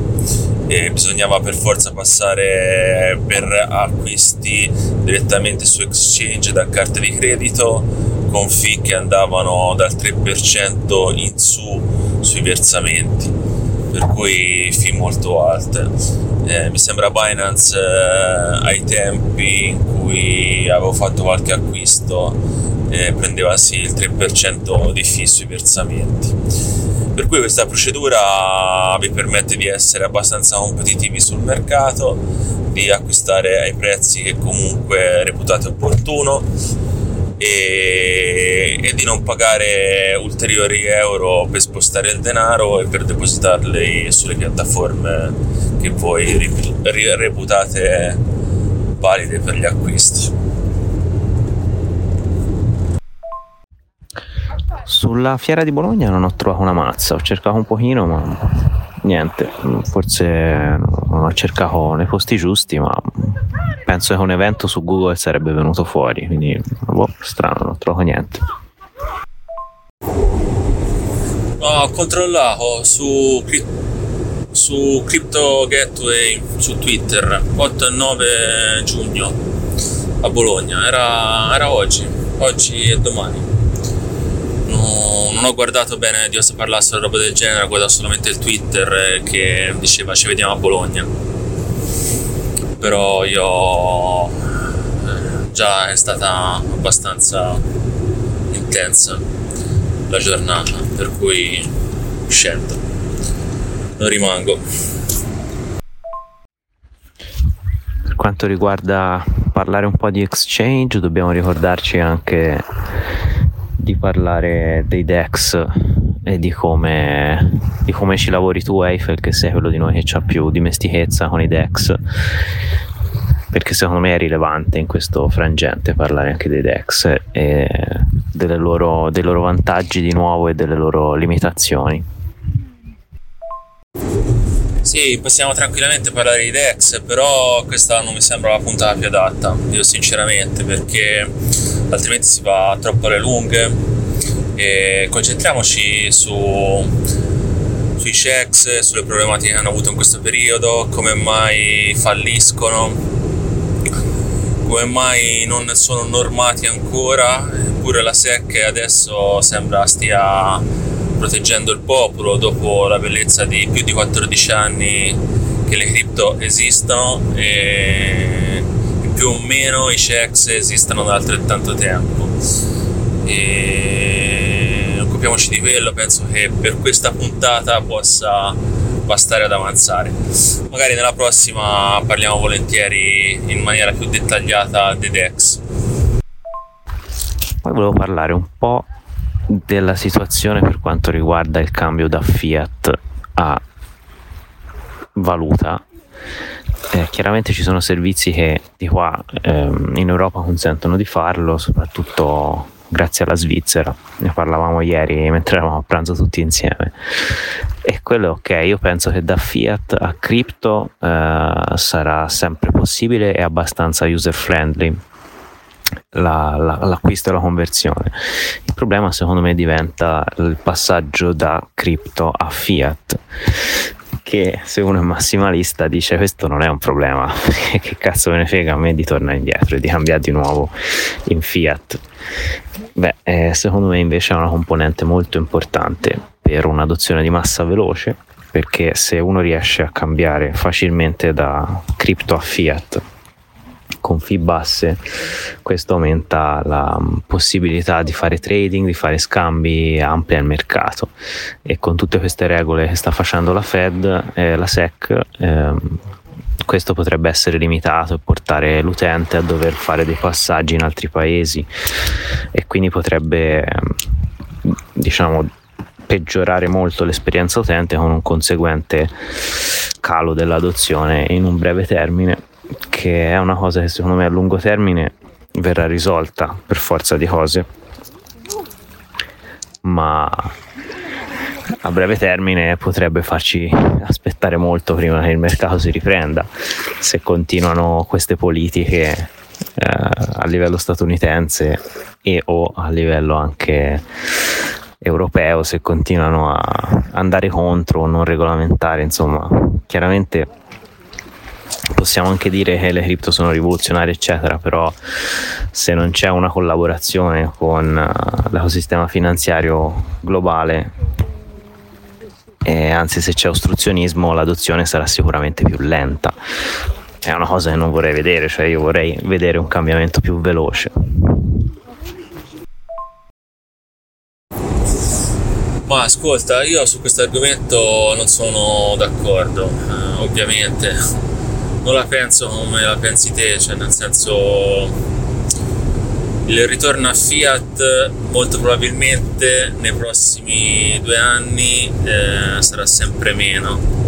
E bisognava per forza passare per acquisti direttamente su exchange da carte di credito con fee che andavano dal 3% in su sui versamenti, per cui fee molto alte. Eh, mi sembra Binance eh, ai tempi in cui avevo fatto qualche acquisto eh, prendeva sì il 3% di fee sui versamenti. Per cui questa procedura vi permette di essere abbastanza competitivi sul mercato, di acquistare ai prezzi che comunque reputate opportuno e, e, di non pagare ulteriori euro per spostare il denaro e per depositarli sulle piattaforme che voi reputate valide per gli acquisti. Sulla fiera di Bologna non ho trovato una mazza, ho cercato un pochino ma niente, forse non ho cercato nei posti giusti ma penso che un evento su Google sarebbe venuto fuori, quindi boh, strano, non trovo niente. Ho controllato su, su Crypto Gateway su Twitter 8 e 9 giugno a Bologna, era, era oggi, oggi e domani. No, non ho guardato bene di cosa parlasse roba del genere, ho guardato solamente il Twitter che diceva ci vediamo a Bologna però io eh, già è stata abbastanza intensa la giornata, per cui scendo, non rimango. Per quanto riguarda parlare un po' di exchange, dobbiamo ricordarci anche di parlare dei DEX e di come, di come ci lavori tu Eiffel che sei quello di noi che ha più dimestichezza con i DEX perché secondo me è rilevante in questo frangente parlare anche dei DEX e loro, dei loro vantaggi di nuovo e delle loro limitazioni. Sì, possiamo tranquillamente parlare di Dex, però questa non mi sembra la puntata più adatta, io sinceramente, perché altrimenti si va troppo alle lunghe. E concentriamoci su, sui checks, sulle problematiche che hanno avuto in questo periodo, come mai falliscono, come mai non sono normati ancora, eppure la SEC adesso sembra stia proteggendo il popolo dopo la bellezza di più di 14 anni che le cripto esistono e più o meno i checks esistono da altrettanto tempo. E occupiamoci di quello, penso che per questa puntata possa bastare ad avanzare. Magari nella prossima parliamo volentieri in maniera più dettagliata dei DEX. Poi volevo parlare un po' della situazione per quanto riguarda il cambio da fiat a valuta. Eh, chiaramente ci sono servizi che di qua ehm, in Europa consentono di farlo, soprattutto grazie alla Svizzera. Ne parlavamo ieri mentre eravamo a pranzo tutti insieme. E quello ok, io penso che da fiat a cripto eh, sarà sempre possibile e abbastanza user friendly la, la, l'acquisto e la conversione. Il problema secondo me diventa il passaggio da cripto a fiat che se uno è massimalista dice questo non è un problema. [LAUGHS] Che cazzo me ne frega a me di tornare indietro e di cambiare di nuovo in fiat. Beh eh, secondo me invece è una componente molto importante per un'adozione di massa veloce perché se uno riesce a cambiare facilmente da cripto a fiat con fee basse, questo aumenta la mm, possibilità di fare trading, di fare scambi, amplia il mercato. E con tutte queste regole che sta facendo la Fed e eh, la SEC ehm, questo potrebbe essere limitato e portare l'utente a dover fare dei passaggi in altri paesi. E quindi potrebbe ehm, diciamo peggiorare molto l'esperienza utente con un conseguente calo dell'adozione in un breve termine che è una cosa che secondo me a lungo termine verrà risolta per forza di cose, ma a breve termine potrebbe farci aspettare molto prima che il mercato si riprenda se continuano queste politiche eh, a livello statunitense e o a livello anche europeo se continuano a andare contro o non regolamentare insomma chiaramente possiamo anche dire che le cripto sono rivoluzionarie eccetera però se non c'è una collaborazione con uh, l'ecosistema finanziario globale e anzi se c'è ostruzionismo l'adozione sarà sicuramente più lenta. È una cosa che non vorrei vedere cioè io vorrei vedere un cambiamento più veloce. Ma ascolta, io su questo argomento non sono d'accordo, eh, ovviamente non la penso come la pensi te, cioè nel senso il ritorno a Fiat molto probabilmente nei prossimi due anni eh, sarà sempre meno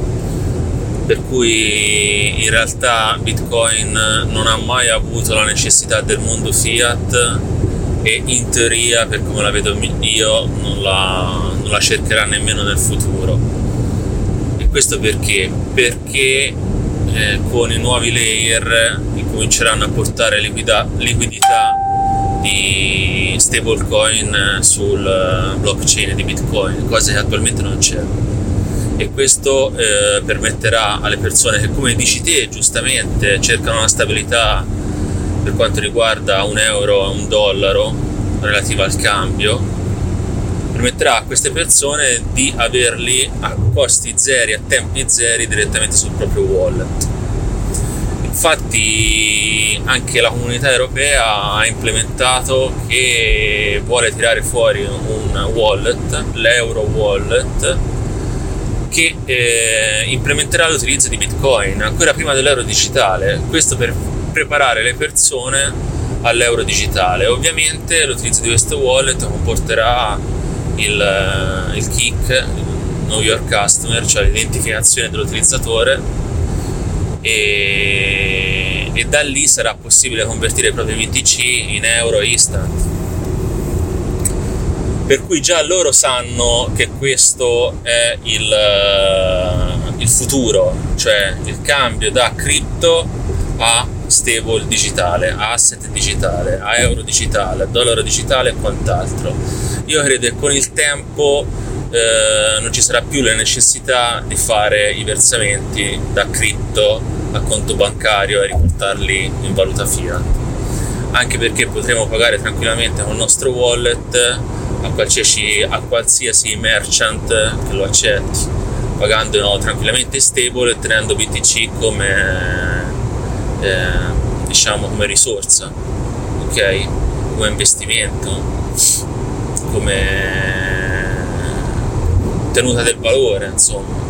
per cui in realtà Bitcoin non ha mai avuto la necessità del mondo Fiat e in teoria per come la vedo io non la, non la cercherà nemmeno nel futuro e questo perché? perché eh, con i nuovi layer incominceranno a portare liquida, liquidità di stablecoin sul eh, blockchain di Bitcoin, cosa che attualmente non c'è. E questo eh, permetterà alle persone che, come dici te, giustamente cercano una stabilità per quanto riguarda un euro e un dollaro relativa al cambio, permetterà a queste persone di averli a costi zeri, a tempi zeri direttamente sul proprio wallet. infatti anche la comunità europea ha implementato che vuole tirare fuori un wallet, l'euro wallet, che eh, implementerà l'utilizzo di bitcoin ancora prima dell'euro digitale, questo per preparare le persone all'euro digitale. Ovviamente l'utilizzo di questo wallet comporterà il, il kick, Know Your Customer, cioè l'identificazione dell'utilizzatore e, e da lì sarà possibile convertire i propri BTC in euro instant. Per cui già loro sanno che questo è il, eh, il futuro, cioè il cambio da cripto a stable digitale, a asset digitale, a euro digitale, a dollaro digitale e quant'altro. Io credo che con il tempo eh, non ci sarà più la necessità di fare i versamenti da cripto a conto bancario e riportarli in valuta fiat. Anche perché potremo pagare tranquillamente con il nostro wallet a qualsiasi, a qualsiasi merchant che lo accetti pagando tranquillamente stable e tenendo BTC come eh, diciamo come risorsa ok? Come investimento come tenuta del valore, insomma.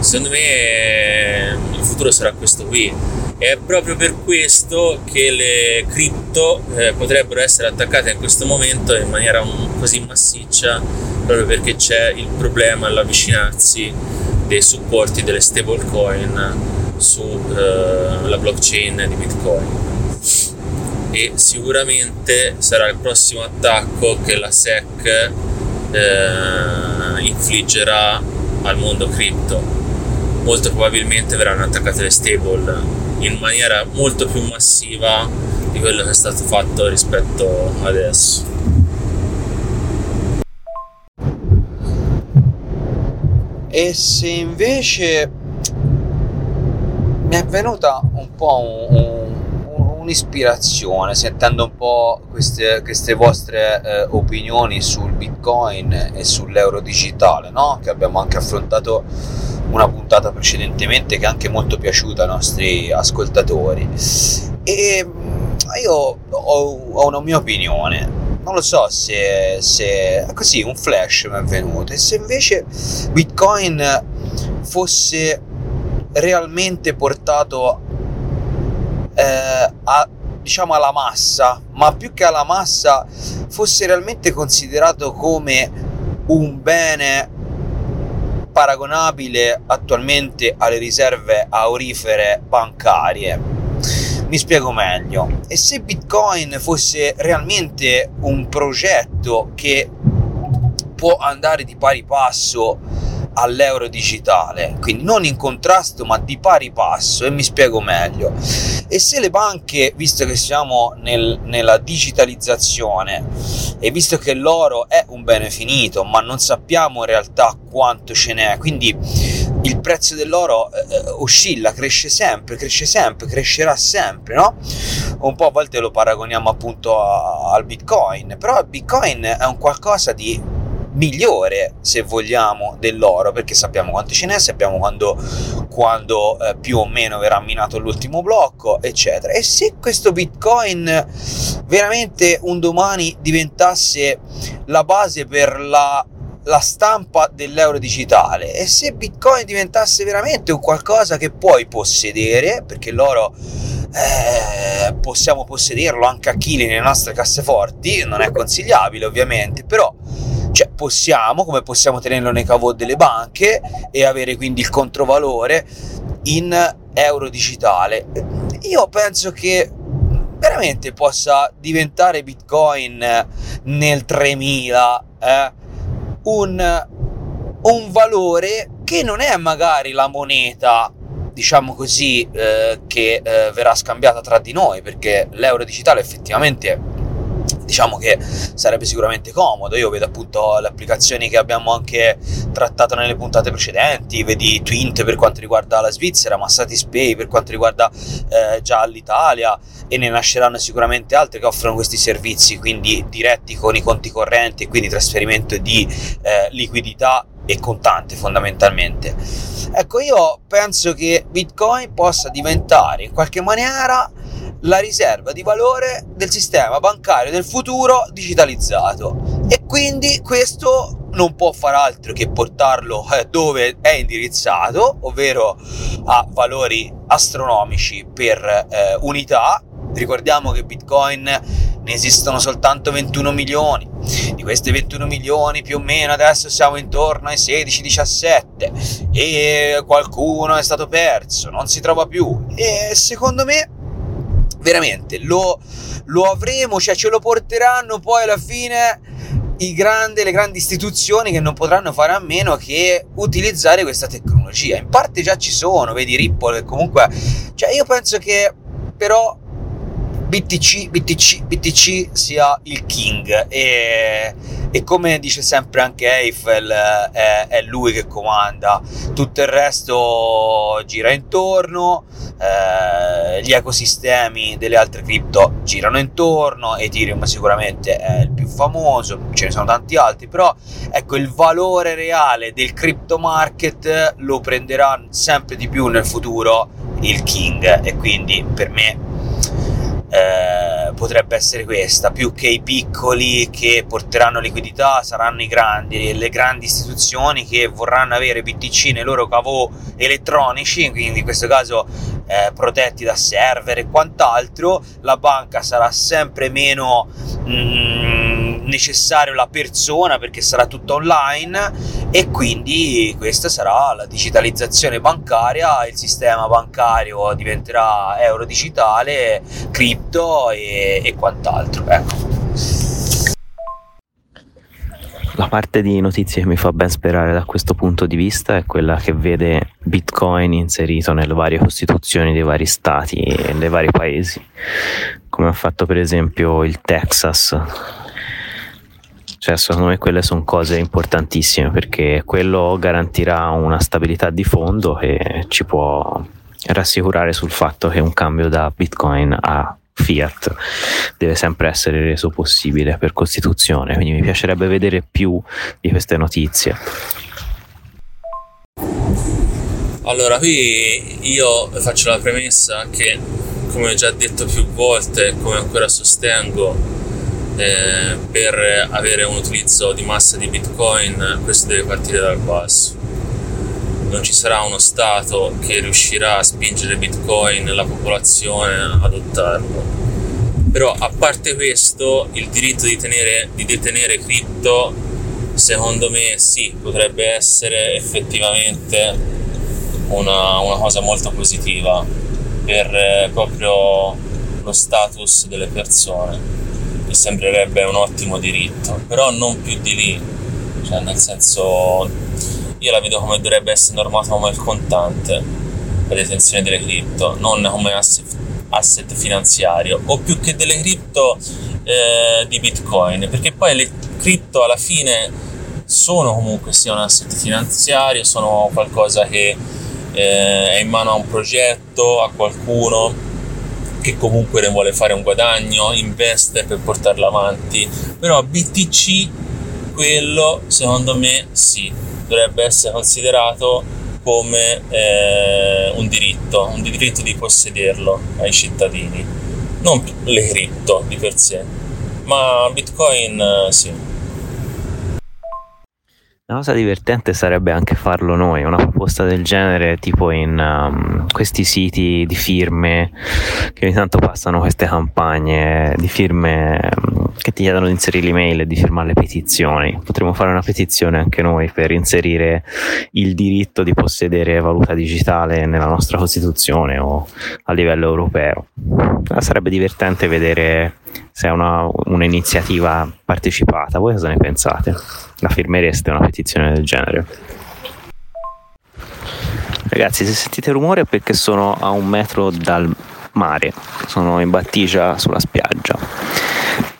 Secondo me il futuro sarà questo qui. È proprio per questo che le cripto eh, potrebbero essere attaccate in questo momento in maniera un, così massiccia, proprio perché c'è il problema all'avvicinarsi dei supporti delle stablecoin sulla eh, blockchain di Bitcoin. E sicuramente sarà il prossimo attacco che la SEC eh, infliggerà al mondo cripto. Molto probabilmente verranno attaccate le stable in maniera molto più massiva di quello che è stato fatto rispetto adesso. E se invece mi è venuta un po' un, un un'ispirazione sentendo un po' queste, queste vostre eh, opinioni sul bitcoin e sull'euro digitale no? che abbiamo anche affrontato una puntata precedentemente che è anche molto piaciuta ai nostri ascoltatori. E io ho, ho una mia opinione. Non lo so se, se così un flash mi è venuto. E se invece bitcoin fosse realmente portato eh, a, diciamo alla massa, ma più che alla massa fosse realmente considerato come un bene paragonabile attualmente alle riserve aurifere bancarie. Mi spiego meglio. E se Bitcoin fosse realmente un progetto che può andare di pari passo all'euro digitale, quindi non in contrasto ma di pari passo e mi spiego meglio. E se le banche, visto che siamo nel, nella digitalizzazione e visto che l'oro è un bene finito, ma non sappiamo in realtà quanto ce n'è, quindi il prezzo dell'oro eh, oscilla, cresce sempre, cresce sempre, crescerà sempre, no? Un po' a volte lo paragoniamo appunto a, al Bitcoin, però il Bitcoin è un qualcosa di migliore, se vogliamo, dell'oro, perché sappiamo quanto ce n'è, sappiamo quando, quando eh, più o meno verrà minato l'ultimo blocco, eccetera. E se questo Bitcoin veramente un domani diventasse la base per la la stampa dell'euro digitale e se bitcoin diventasse veramente un qualcosa che puoi possedere perché l'oro eh, possiamo possederlo anche a chili nelle nostre casseforti non è consigliabile ovviamente però cioè possiamo, come possiamo tenerlo nei cavò delle banche e avere quindi il controvalore in euro digitale. Io penso che veramente possa diventare Bitcoin nel 3000 eh, un, un valore che non è magari la moneta diciamo così, eh, che eh, verrà scambiata tra di noi, perché l'euro digitale effettivamente diciamo che sarebbe sicuramente comodo. Io vedo appunto le applicazioni che abbiamo anche trattato nelle puntate precedenti, vedi Twint per quanto riguarda la Svizzera, ma Satispay per quanto riguarda eh, già l'Italia e ne nasceranno sicuramente altre che offrono questi servizi, quindi diretti con i conti correnti e quindi trasferimento di eh, liquidità e contante fondamentalmente. Ecco, io penso che Bitcoin possa diventare in qualche maniera la riserva di valore del sistema bancario del futuro digitalizzato e quindi questo non può far altro che portarlo eh, dove è indirizzato, ovvero a valori astronomici per eh, unità. Ricordiamo che Bitcoin ne esistono soltanto 21 milioni. Di questi 21 milioni più o meno adesso siamo intorno ai 16-17 e qualcuno è stato perso, non si trova più. E secondo me veramente lo, lo avremo, cioè ce lo porteranno poi alla fine grandi, le grandi istituzioni che non potranno fare a meno che utilizzare questa tecnologia. In parte già ci sono, vedi Ripple comunque... Cioè io penso che però BTC, BTC, BTC sia il king. E, e come dice sempre anche Eiffel è, è, lui che comanda, tutto il resto gira intorno, eh, gli ecosistemi delle altre cripto girano intorno, Ethereum sicuramente è il più famoso, ce ne sono tanti altri, però ecco il valore reale del crypto market lo prenderà sempre di più nel futuro il king. E quindi per me eh, potrebbe essere questa, più che i piccoli che porteranno liquidità saranno i grandi, le grandi istituzioni che vorranno avere BTC nei loro cavo elettronici, quindi in questo caso eh, protetti da server e quant'altro, la banca sarà sempre meno mm, necessario la persona perché sarà tutta online e quindi questa sarà la digitalizzazione bancaria, il sistema bancario diventerà euro digitale, cripto e, e quant'altro. Ecco. La parte di notizie che mi fa ben sperare da questo punto di vista è quella che vede Bitcoin inserito nelle varie costituzioni dei vari stati e dei vari paesi, come ha fatto per esempio il Texas cioè, secondo me quelle sono cose importantissime perché quello garantirà una stabilità di fondo e ci può rassicurare sul fatto che un cambio da Bitcoin a fiat deve sempre essere reso possibile per Costituzione. Quindi mi piacerebbe vedere più di queste notizie. Allora, qui io faccio la premessa che, come ho già detto più volte, come ancora sostengo, eh, per avere un utilizzo di massa di bitcoin questo deve partire dal basso. Non ci sarà uno stato che riuscirà a spingere bitcoin la popolazione ad adottarlo però a parte questo il diritto di, tenere, di detenere cripto secondo me sì potrebbe essere effettivamente una, una cosa molto positiva per eh, proprio lo status delle persone mi sembrerebbe un ottimo diritto, però non più di lì, cioè nel senso io la vedo come dovrebbe essere normata come il contante, la detenzione delle cripto, non come asset, asset finanziario, o più che delle cripto eh, di bitcoin, perché poi le cripto alla fine sono comunque sia un asset finanziario, sono qualcosa che eh, è in mano a un progetto, a qualcuno che comunque ne vuole fare un guadagno, investe per portarla avanti, però BTC quello secondo me sì, dovrebbe essere considerato come eh, un diritto, un diritto di possederlo ai cittadini, non le cripto di per sé, ma Bitcoin eh, sì. La cosa divertente sarebbe anche farlo noi, una proposta del genere tipo in um, questi siti di firme che ogni tanto passano queste campagne di firme um, che ti chiedono di inserire l'email e di firmare le petizioni. Potremmo fare una petizione anche noi per inserire il diritto di possedere valuta digitale nella nostra Costituzione o a livello europeo. Sarebbe divertente vedere se è una, un'iniziativa partecipata. Voi cosa ne pensate? la firmereste una petizione del genere? Ragazzi, se sentite rumore è perché sono a un metro dal mare, sono in battigia sulla spiaggia.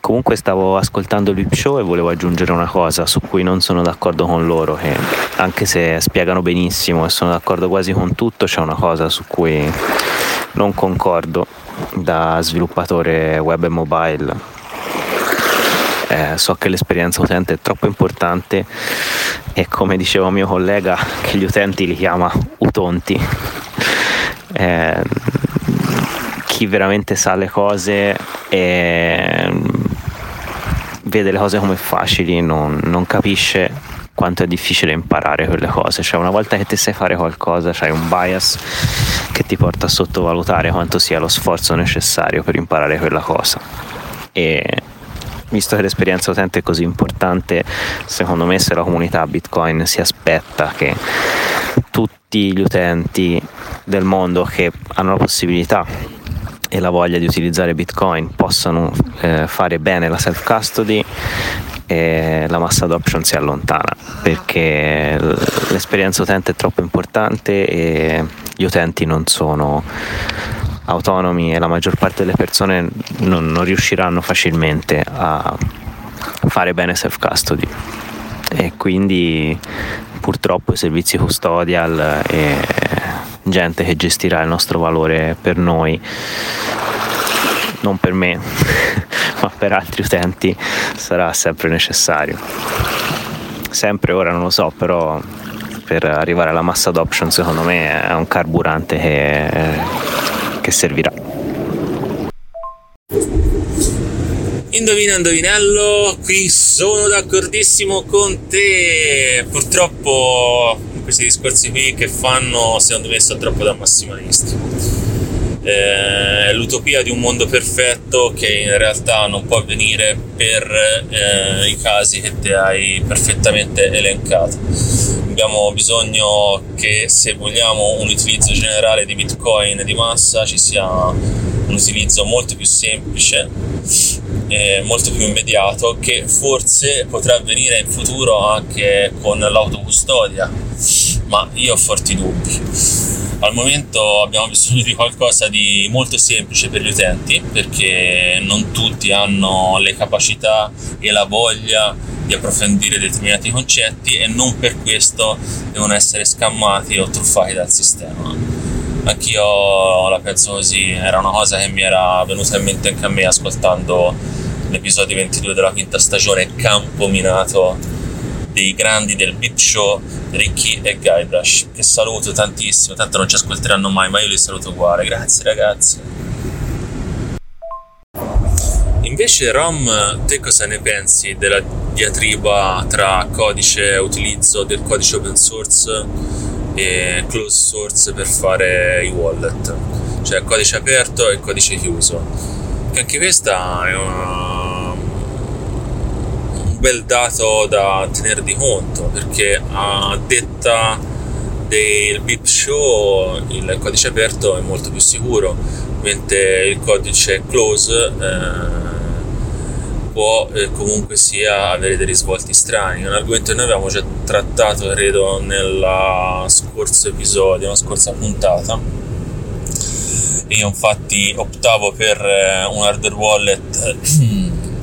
Comunque stavo ascoltando l'Hip Show e volevo aggiungere una cosa su cui non sono d'accordo con loro, che anche se spiegano benissimo e sono d'accordo quasi con tutto, c'è una cosa su cui non concordo da sviluppatore web e mobile eh, so che l'esperienza utente è troppo importante e come diceva mio collega che gli utenti li chiama utonti. Eh, chi veramente sa le cose e vede le cose come facili non, non capisce quanto è difficile imparare quelle cose. Cioè, una volta che ti sai fare qualcosa, c'hai un bias che ti porta a sottovalutare quanto sia lo sforzo necessario per imparare quella cosa. E visto che l'esperienza utente è così importante, secondo me se la comunità Bitcoin si aspetta che tutti gli utenti del mondo che hanno la possibilità e la voglia di utilizzare Bitcoin possano eh, fare bene la self custody e la massa adoption si allontana perché l'esperienza utente è troppo importante e gli utenti non sono autonomi e la maggior parte delle persone non, non riusciranno facilmente a fare bene self custody e quindi purtroppo i servizi custodial e gente che gestirà il nostro valore per noi. Non per me [LAUGHS] ma per altri utenti sarà sempre necessario. Sempre ora non lo so però per arrivare alla massa adoption secondo me è un carburante che, che servirà. Indovina indovinello, qui sono d'accordissimo con te. Purtroppo questi discorsi qui che fanno secondo me sono troppo da massimalisti. Eh, l'utopia di un mondo perfetto che in realtà non può avvenire per eh, i casi che ti hai perfettamente elencato. Abbiamo bisogno che se vogliamo un utilizzo generale di Bitcoin di massa ci sia un utilizzo molto più semplice e molto più immediato che forse potrà avvenire in futuro anche con l'autocustodia ma io ho forti dubbi. Al momento abbiamo bisogno di qualcosa di molto semplice per gli utenti perché non tutti hanno le capacità e la voglia di approfondire determinati concetti e non per questo devono essere scammati o truffati dal sistema anch'io la penso così, era una cosa che mi era venuta in mente anche a me ascoltando l'episodio 22 della quinta stagione Campo Minato dei grandi del Bip Show Ricky e Guybrush che saluto tantissimo, tanto non ci ascolteranno mai ma io li saluto uguale, grazie ragazzi. Invece Rom, te cosa ne pensi della diatriba tra codice utilizzo del codice open source e closed source per fare i wallet, cioè codice aperto e codice chiuso. Che anche questa è una, un bel dato da tenere di conto perché a detta del BIP show il codice aperto è molto più sicuro mentre il codice close eh, può eh, comunque sia avere dei risvolti strani. È un argomento che noi avevamo già trattato, credo, nella scorso episodio, nella scorsa puntata. Io infatti optavo per eh, un hardware wallet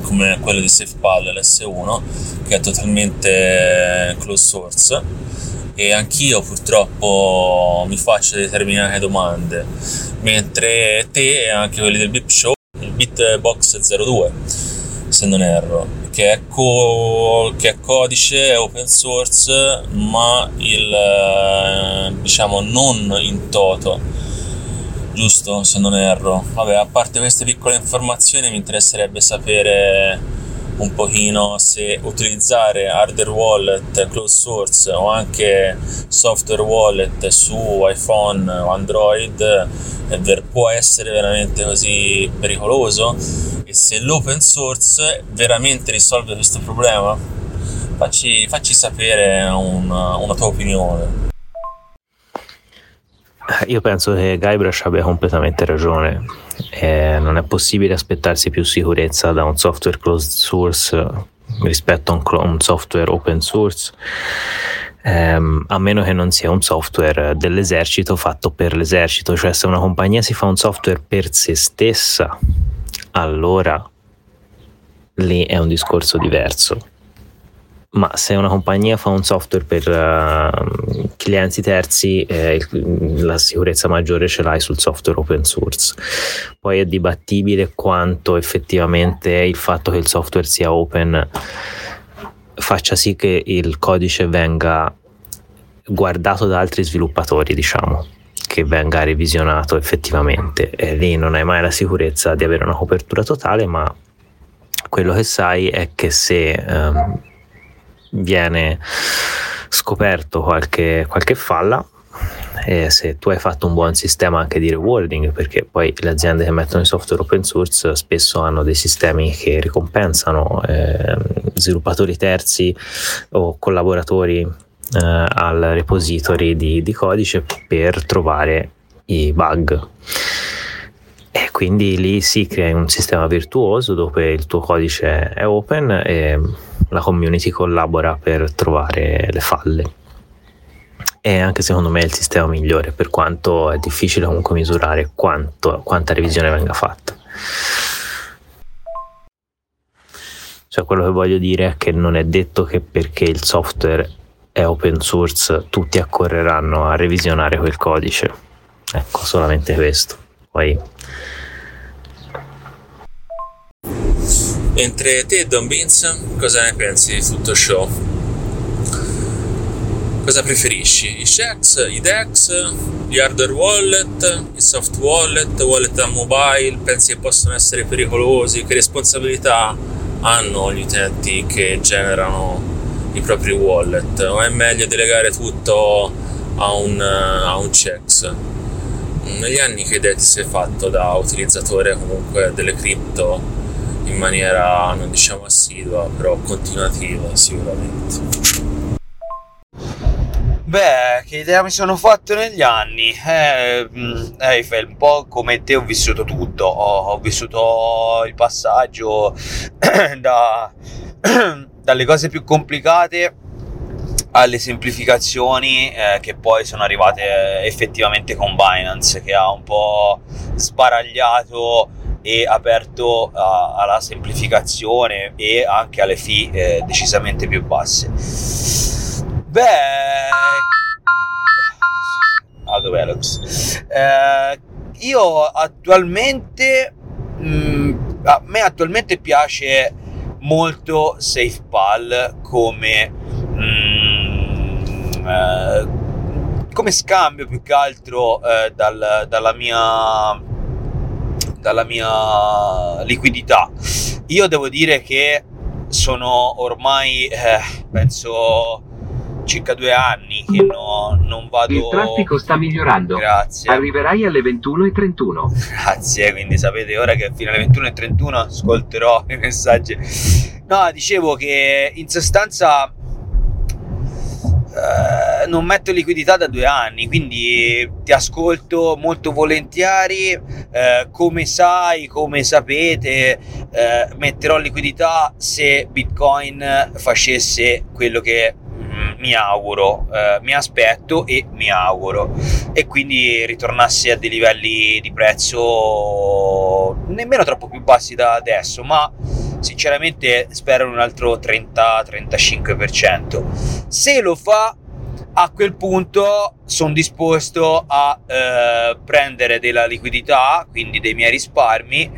[CLEARS THROAT] come quello di SafePal, l'S1, che è totalmente eh, closed source e anch'io purtroppo mi faccio determinate domande, mentre te e anche quelli del Bip Show, il Bitbox 02 se non erro, che è, co- che è codice, è open source, ma il eh, diciamo non in toto, giusto se non erro. Vabbè, a parte queste piccole informazioni mi interesserebbe sapere un pochino se utilizzare hardware wallet closed source o anche software wallet su iPhone o Android può essere veramente così pericoloso e se l'open source veramente risolve questo problema facci, facci sapere una, una tua opinione io penso che Guybrush abbia completamente ragione. Eh, non è possibile aspettarsi più sicurezza da un software closed source rispetto a un, cl- un software open source, ehm, a meno che non sia un software dell'esercito fatto per l'esercito. Cioè, se una compagnia si fa un software per se stessa, allora lì è un discorso diverso. ma se una compagnia fa un software per uh, clienti terzi, eh, la sicurezza maggiore ce l'hai sul software open source. Poi è dibattibile quanto effettivamente il fatto che il software sia open faccia sì che il codice venga guardato da altri sviluppatori, diciamo, che venga revisionato effettivamente. E lì non hai mai la sicurezza di avere una copertura totale, ma quello che sai è che se um, viene scoperto qualche, qualche falla, e se tu hai fatto un buon sistema anche di rewarding, perché poi le aziende che mettono i software open source spesso hanno dei sistemi che ricompensano eh, sviluppatori terzi o collaboratori eh, al repository di, di codice per trovare i bug. E quindi lì si crea un sistema virtuoso dove il tuo codice è open e la community collabora per trovare le falle. E anche secondo me è il sistema migliore, per quanto è difficile comunque misurare quanto, quanta revisione venga fatta. Cioè quello che voglio dire è che non è detto che perché il software è open source tutti accorreranno a revisionare quel codice. Ecco, solamente questo. Poi Mentre te, Don Beans, cosa ne pensi di tutto ciò? Cosa preferisci? I checks, i DEX, gli hardware wallet, i soft wallet, wallet a mobile? Pensi che possono essere pericolosi? Che responsabilità hanno gli utenti che generano i propri wallet? O è meglio delegare tutto a un, a un checks? Negli anni che idea ti sei fatto da utilizzatore comunque delle cripto in maniera non diciamo assidua, però continuativa sicuramente. Beh, che idea mi sono fatto negli anni? Eh, eh, un po' come te ho vissuto tutto, ho, ho vissuto il passaggio [CLEARS THROAT] da, [CLEARS THROAT] dalle cose più complicate alle semplificazioni eh, che poi sono arrivate effettivamente con Binance che ha un po' sbaragliato e aperto a, alla semplificazione e anche alle fee eh, decisamente più basse. Beh, ah, dov'è Lux? Eh, io attualmente, mh, mm, a me attualmente piace molto SafePal come, mh, mm, eh, come scambio più che altro eh, dal, dalla mia dalla mia liquidità. Io devo dire che sono ormai, eh, penso, circa due anni che no, non vado... Il traffico sta migliorando. Grazie. Arriverai alle 21.31. Grazie, quindi sapete ora che fino alle 21.31 ascolterò i messaggi. No, dicevo che in sostanza eh, non metto liquidità da due anni, quindi ti ascolto molto volentieri. Eh, come sai, come sapete, eh, metterò liquidità se Bitcoin facesse quello che mi auguro, eh, mi aspetto e mi auguro e quindi ritornasse a dei livelli di prezzo nemmeno troppo più bassi da adesso, ma sinceramente spero un altro 30-35%. Se lo fa, a quel punto sono disposto a eh, prendere della liquidità, quindi dei miei risparmi,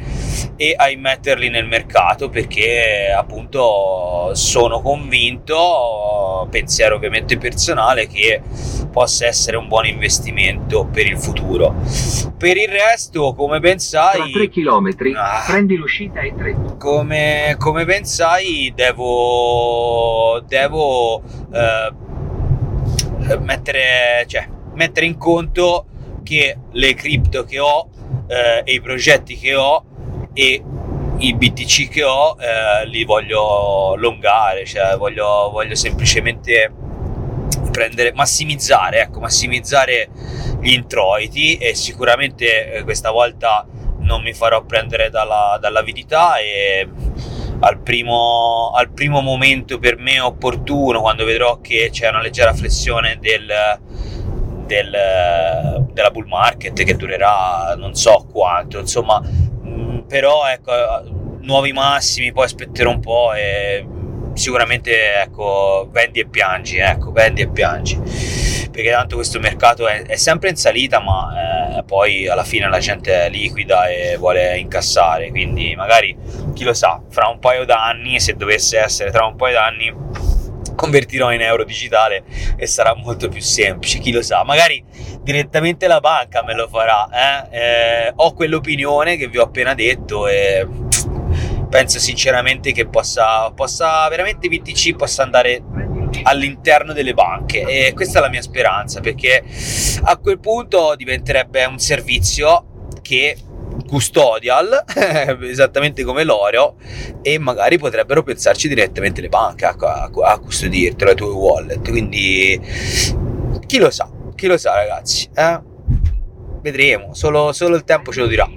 e a immetterli nel mercato perché appunto sono convinto, pensiero ovviamente personale, che possa essere un buon investimento per il futuro. Per il resto, come ben sai... Tra 3 km, ah, prendi l'uscita e 3. Come, come ben sai, devo... devo eh, mettere, cioè, mettere in conto che le cripto che ho eh, e i progetti che ho e i BTC che ho eh, li voglio allungare, cioè voglio, voglio semplicemente prendere, massimizzare, ecco, massimizzare gli introiti e sicuramente eh, questa volta non mi farò prendere dalla, dall'avidità e al primo, al primo momento per me opportuno, quando vedrò che c'è una leggera flessione del, del, della bull market che durerà non so quanto, insomma, mm, però ecco, nuovi massimi, poi aspetterò un po' e sicuramente ecco, vendi e piangi, ecco, vendi e piangi, perché tanto questo mercato è, è sempre in salita, ma eh, poi alla fine la gente è liquida e vuole incassare, quindi magari chi lo sa, fra un paio d'anni, se dovesse essere tra un paio d'anni, convertirò in euro digitale e sarà molto più semplice, chi lo sa, magari direttamente la banca me lo farà, eh? Eh, ho quell'opinione che vi ho appena detto e penso sinceramente che possa, possa veramente BTC possa andare all'interno delle banche e questa è la mia speranza perché a quel punto diventerebbe un servizio che custodial [LAUGHS] esattamente come l'oro e magari potrebbero pensarci direttamente le banche a, a, a custodirtelo le tue wallet quindi chi lo sa chi lo sa ragazzi eh? vedremo solo, solo il tempo ce lo dirà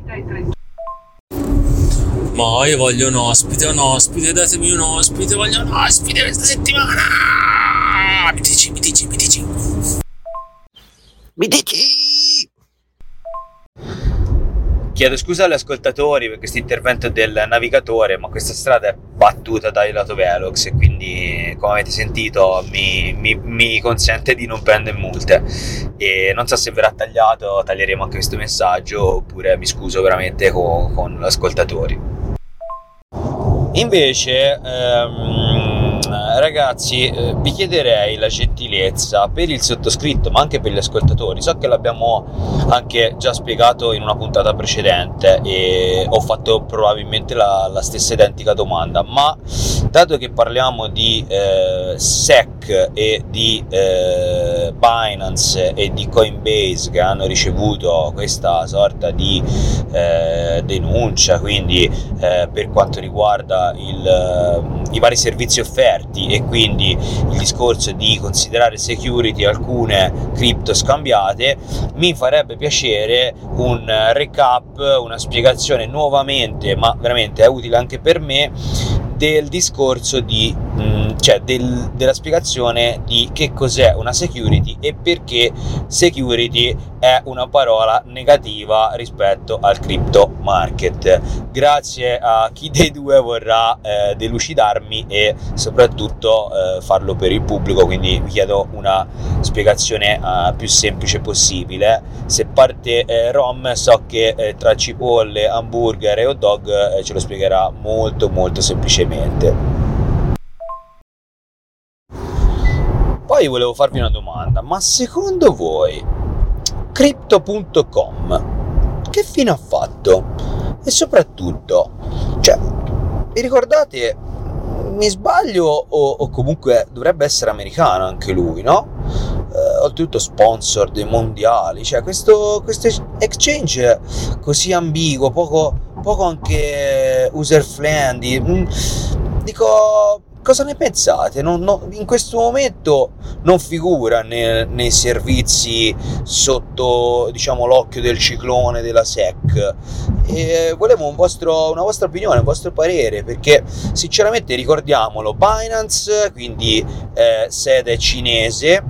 ma io voglio un ospite, un ospite, datemi un ospite, voglio un ospite questa settimana. BTC, BTC, BTC. BTC. Chiedo scusa agli ascoltatori per questo intervento del navigatore, ma questa strada è battuta dai lato Velox e quindi, come avete sentito, mi, mi, mi consente di non prendere multe. E non so se verrà tagliato, taglieremo anche questo messaggio, oppure mi scuso veramente con, con gli ascoltatori. Invece, ehm, ragazzi, eh, vi chiederei la gentilezza per il sottoscritto, ma anche per gli ascoltatori. So che l'abbiamo anche già spiegato in una puntata precedente e ho fatto probabilmente la, la stessa identica domanda, ma dato che parliamo di eh, SEC e di eh, Binance e di Coinbase che hanno ricevuto questa sorta di eh, denuncia, quindi eh, per quanto riguarda il, i vari servizi offerti e quindi il discorso di considerare security alcune cripto scambiate, mi farebbe piacere un recap, una spiegazione nuovamente, ma veramente è utile anche per me, del discorso di, mh, cioè del, della spiegazione di che cos'è una security e perché security è una parola negativa rispetto al crypto market. Grazie a chi dei due vorrà eh, delucidarmi e soprattutto eh, farlo per il pubblico, quindi vi chiedo una spiegazione eh, più semplice possibile. Se parte eh, Rom so che eh, tra cipolle, hamburger e hot dog eh, ce lo spiegherà molto molto semplicemente. Poi volevo farvi una domanda, ma secondo voi Crypto.com che fine ha fatto? E soprattutto, cioè, vi ricordate, mi sbaglio o, o comunque dovrebbe essere americano anche lui, no? Eh, oltretutto sponsor dei mondiali, cioè questo, questo exchange così ambiguo, poco, poco anche user friendly, mm, dico cosa ne pensate? Non, non, in questo momento non figura nei, nei, servizi sotto diciamo, l'occhio del ciclone della SEC. E volevo un vostro, una vostra opinione, un vostro parere, perché sinceramente ricordiamolo, Binance, quindi eh, sede cinese,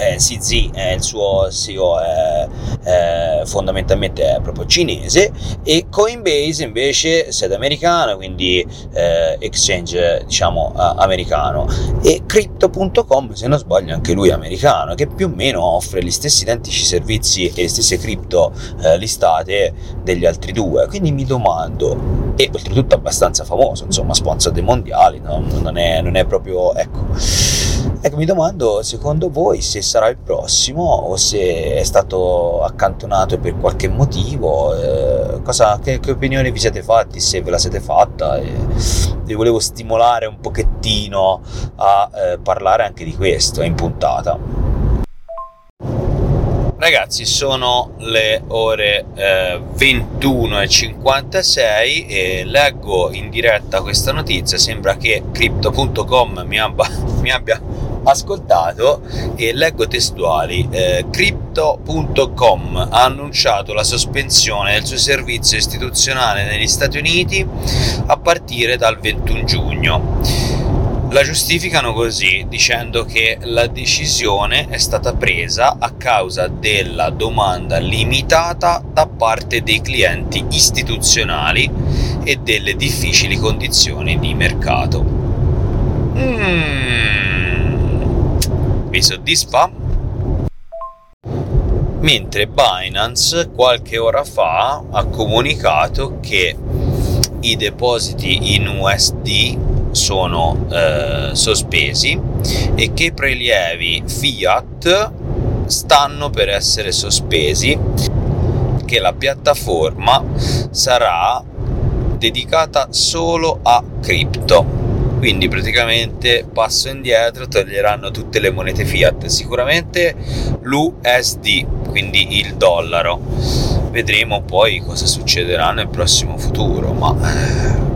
eh, CZ è il suo CEO è, è fondamentalmente è proprio cinese e Coinbase invece sede americana quindi eh, exchange diciamo americano e crypto.com se non sbaglio anche lui è americano che più o meno offre gli stessi identici servizi e le stesse cripto eh, listate degli altri due quindi mi domando e oltretutto abbastanza famoso insomma sponsor dei mondiali no? non, è, non è proprio ecco ecco mi domando secondo voi se sarà il prossimo o se è stato accantonato per qualche motivo, eh, cosa, che, che, opinione vi siete fatti, se ve la siete fatta e vi volevo stimolare un pochettino a eh, parlare anche di questo in puntata. Ragazzi, sono le ore eh, 21.56 e leggo in diretta questa notizia. Sembra che Crypto.com mi abbia, [LAUGHS] mi abbia ascoltato e leggo testuali. Eh, Crypto.com ha annunciato la sospensione del suo servizio istituzionale negli Stati Uniti a partire dal 21 giugno. La giustificano così, dicendo che la decisione è stata presa a causa della domanda limitata da parte dei clienti istituzionali e delle difficili condizioni di mercato. Mm, vi soddisfa? Mentre Binance qualche ora fa ha comunicato che i depositi in USD sono eh, sospesi e che i prelievi fiat stanno per essere sospesi che la piattaforma sarà dedicata solo a cripto. Quindi praticamente passo indietro toglieranno tutte le monete fiat. Sicuramente l'USD quindi il dollaro. Vedremo poi cosa succederà nel prossimo futuro ma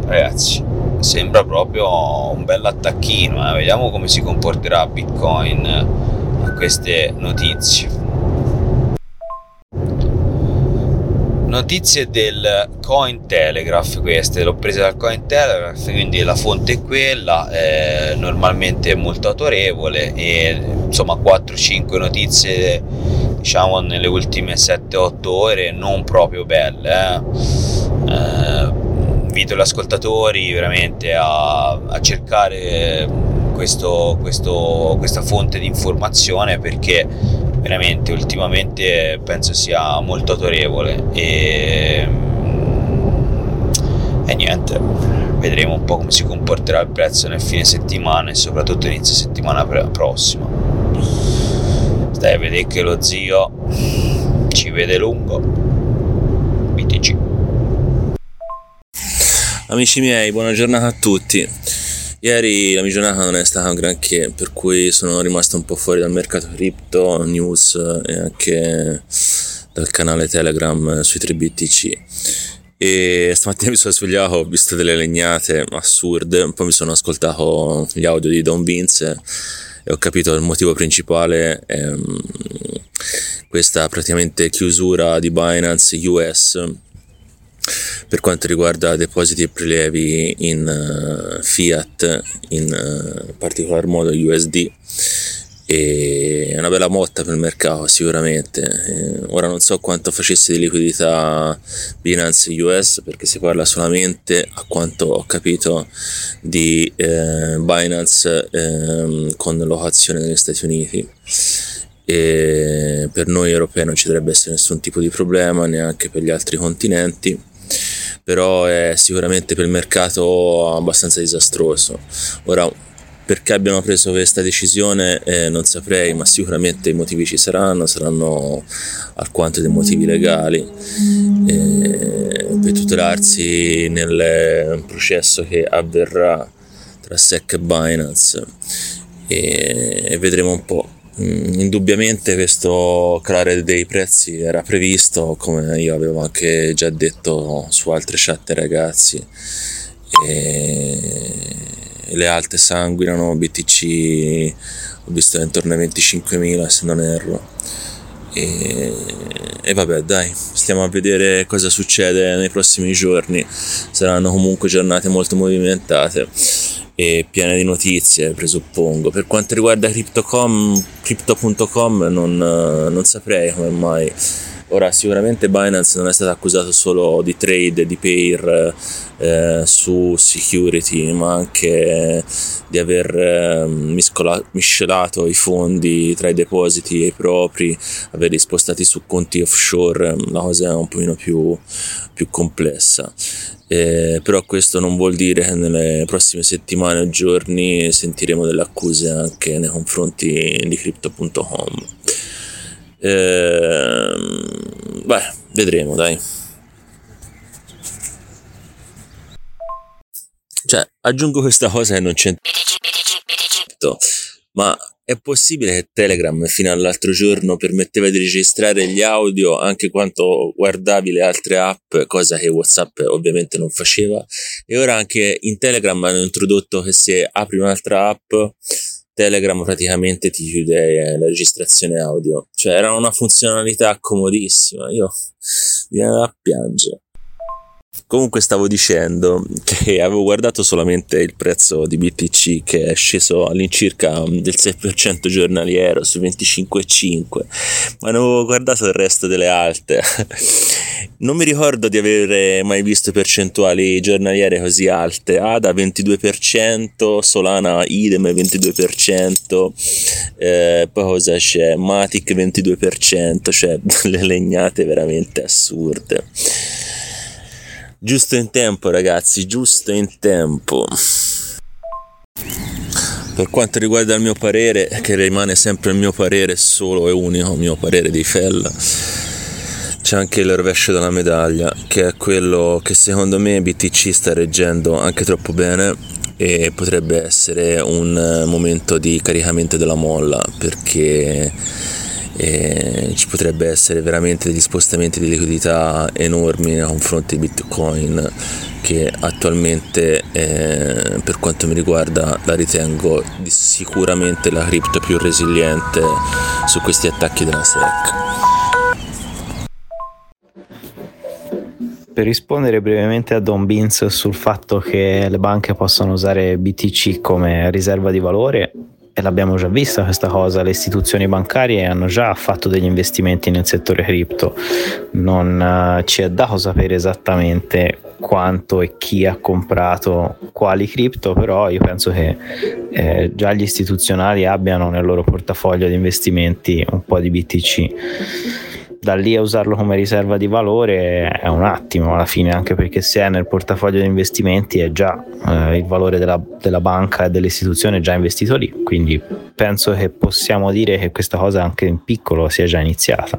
ragazzi sembra proprio un bel eh? vediamo come si comporterà bitcoin a queste notizie notizie del Cointelegraph queste l'ho prese dal Cointelegraph quindi la fonte è quella eh, normalmente molto autorevole e insomma 4-5 notizie diciamo nelle ultime 7-8 ore non proprio belle eh. Eh, invito gli ascoltatori veramente a, a cercare questo, questo, questa fonte di informazione perché veramente ultimamente penso sia molto autorevole e, e niente vedremo un po' come si comporterà il prezzo nel fine settimana e soprattutto inizio settimana prossima. Stai a vedere che lo zio ci vede lungo amici miei buona giornata a tutti Ieri la mia giornata non è stata granché, per cui sono rimasto un po' fuori dal mercato cripto, news e anche dal canale Telegram sui 3BTC. E stamattina [LAUGHS] mi sono svegliato, ho visto delle legnate assurde, poi mi sono ascoltato gli audio di Don Vince e ho capito il motivo principale è um, questa praticamente chiusura di Binance US per quanto riguarda depositi e prelievi in uh, fiat, in uh, particolar modo USD, è una bella motta per il mercato sicuramente. Eh, ora non so quanto facesse di liquidità Binance US perché si parla solamente, a quanto ho capito, di eh, Binance eh, con locazione negli Stati Uniti e per noi europei non ci dovrebbe essere nessun tipo di problema neanche per gli altri continenti però è sicuramente per il mercato abbastanza disastroso. Ora, perché abbiano preso questa decisione eh, non saprei, ma sicuramente i motivi ci saranno, saranno alquanto dei motivi legali eh, per tutelarsi nel processo che avverrà tra SEC e Binance e, e vedremo un po'. Mm, indubbiamente questo calare dei prezzi era previsto, come io avevo anche già detto su altre chat ragazzi. E le alte sanguinano, BTC ho visto intorno ai 25.000 se non erro. E, e, vabbè dai, stiamo a vedere cosa succede nei prossimi giorni. Saranno comunque giornate molto movimentate e piene di notizie, presuppongo. Per quanto riguarda Crypto.com, Crypto.com non, non saprei come mai. Ora, sicuramente Binance non è stato accusato solo di trade, di pair eh, su security, ma anche di aver eh, miscelato i fondi tra i depositi e i propri, averli spostati su conti offshore, la cosa è un pochino più, più complessa. Eh, però questo non vuol dire che nelle prossime settimane o giorni sentiremo delle accuse anche nei confronti di crypto.com eh, beh vedremo dai cioè aggiungo questa cosa che non c'è ma è possibile che Telegram fino all'altro giorno permetteva di registrare gli audio anche quando guardavi le altre app, cosa che WhatsApp ovviamente non faceva. E ora anche in Telegram hanno introdotto che se apri un'altra app, Telegram praticamente ti chiude la registrazione audio. Cioè era una funzionalità comodissima. Io mi viene da piangere. Comunque stavo dicendo che avevo guardato solamente il prezzo di BTC che è sceso all'incirca del 6% giornaliero su 25,5 ma non avevo guardato il resto delle alte. [LAUGHS] Non mi ricordo di avere mai visto percentuali giornaliere così alte. ADA 22% Solana idem 22% eh, poi cosa c'è? Matic 22% cioè [LAUGHS] le legnate veramente assurde Giusto in tempo ragazzi, giusto in tempo. Per quanto riguarda il mio parere, che rimane sempre il mio parere solo e unico, mio parere di Fella, c'è anche il rovescio della medaglia, che è quello che secondo me BTC sta reggendo anche troppo bene e potrebbe essere un momento di caricamento della molla, perché e ci potrebbe essere veramente degli spostamenti di liquidità enormi nei confronti di Bitcoin che attualmente eh, per quanto mi riguarda la ritengo sicuramente la cripto più resiliente su questi attacchi della SEC. Per rispondere brevemente a Don Beans sul fatto che le banche possono usare BTC come riserva di valore, e l'abbiamo già vista questa cosa, le istituzioni bancarie hanno già fatto degli investimenti nel settore cripto, non uh, ci è dato sapere esattamente quanto e chi ha comprato quali cripto, però io penso che eh, già gli istituzionali abbiano nel loro portafoglio di investimenti un po' di BTC da lì a usarlo come riserva di valore è un attimo alla fine, anche perché se è nel portafoglio di investimenti è già eh, il valore della, della banca e dell'istituzione già investito lì, quindi penso che possiamo dire che questa cosa anche in piccolo sia già iniziata.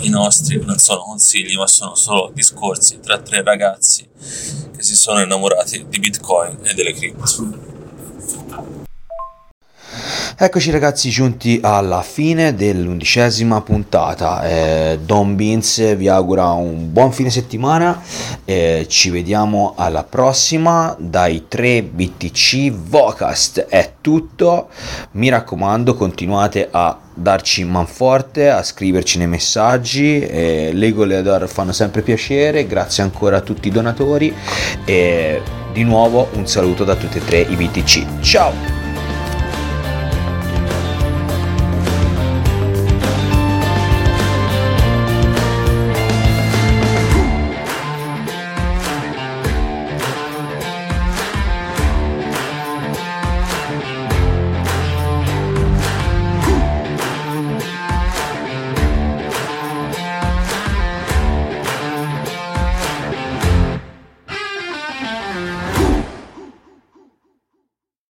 i nostri non sono consigli, ma sono solo discorsi tra tre ragazzi che si sono innamorati di Bitcoin e delle cripto. Eccoci ragazzi giunti alla fine dell'undicesima puntata. Eh, Don Beans vi augura un buon fine settimana. Eh, ci vediamo alla prossima. Dai 3 BTC Vocast è tutto. Mi raccomando, continuate a darci manforte, a scriverci nei messaggi. Eh, Lego Leador fanno sempre piacere. Grazie ancora a tutti i donatori. E di nuovo un saluto da tutti e tre i BTC. Ciao!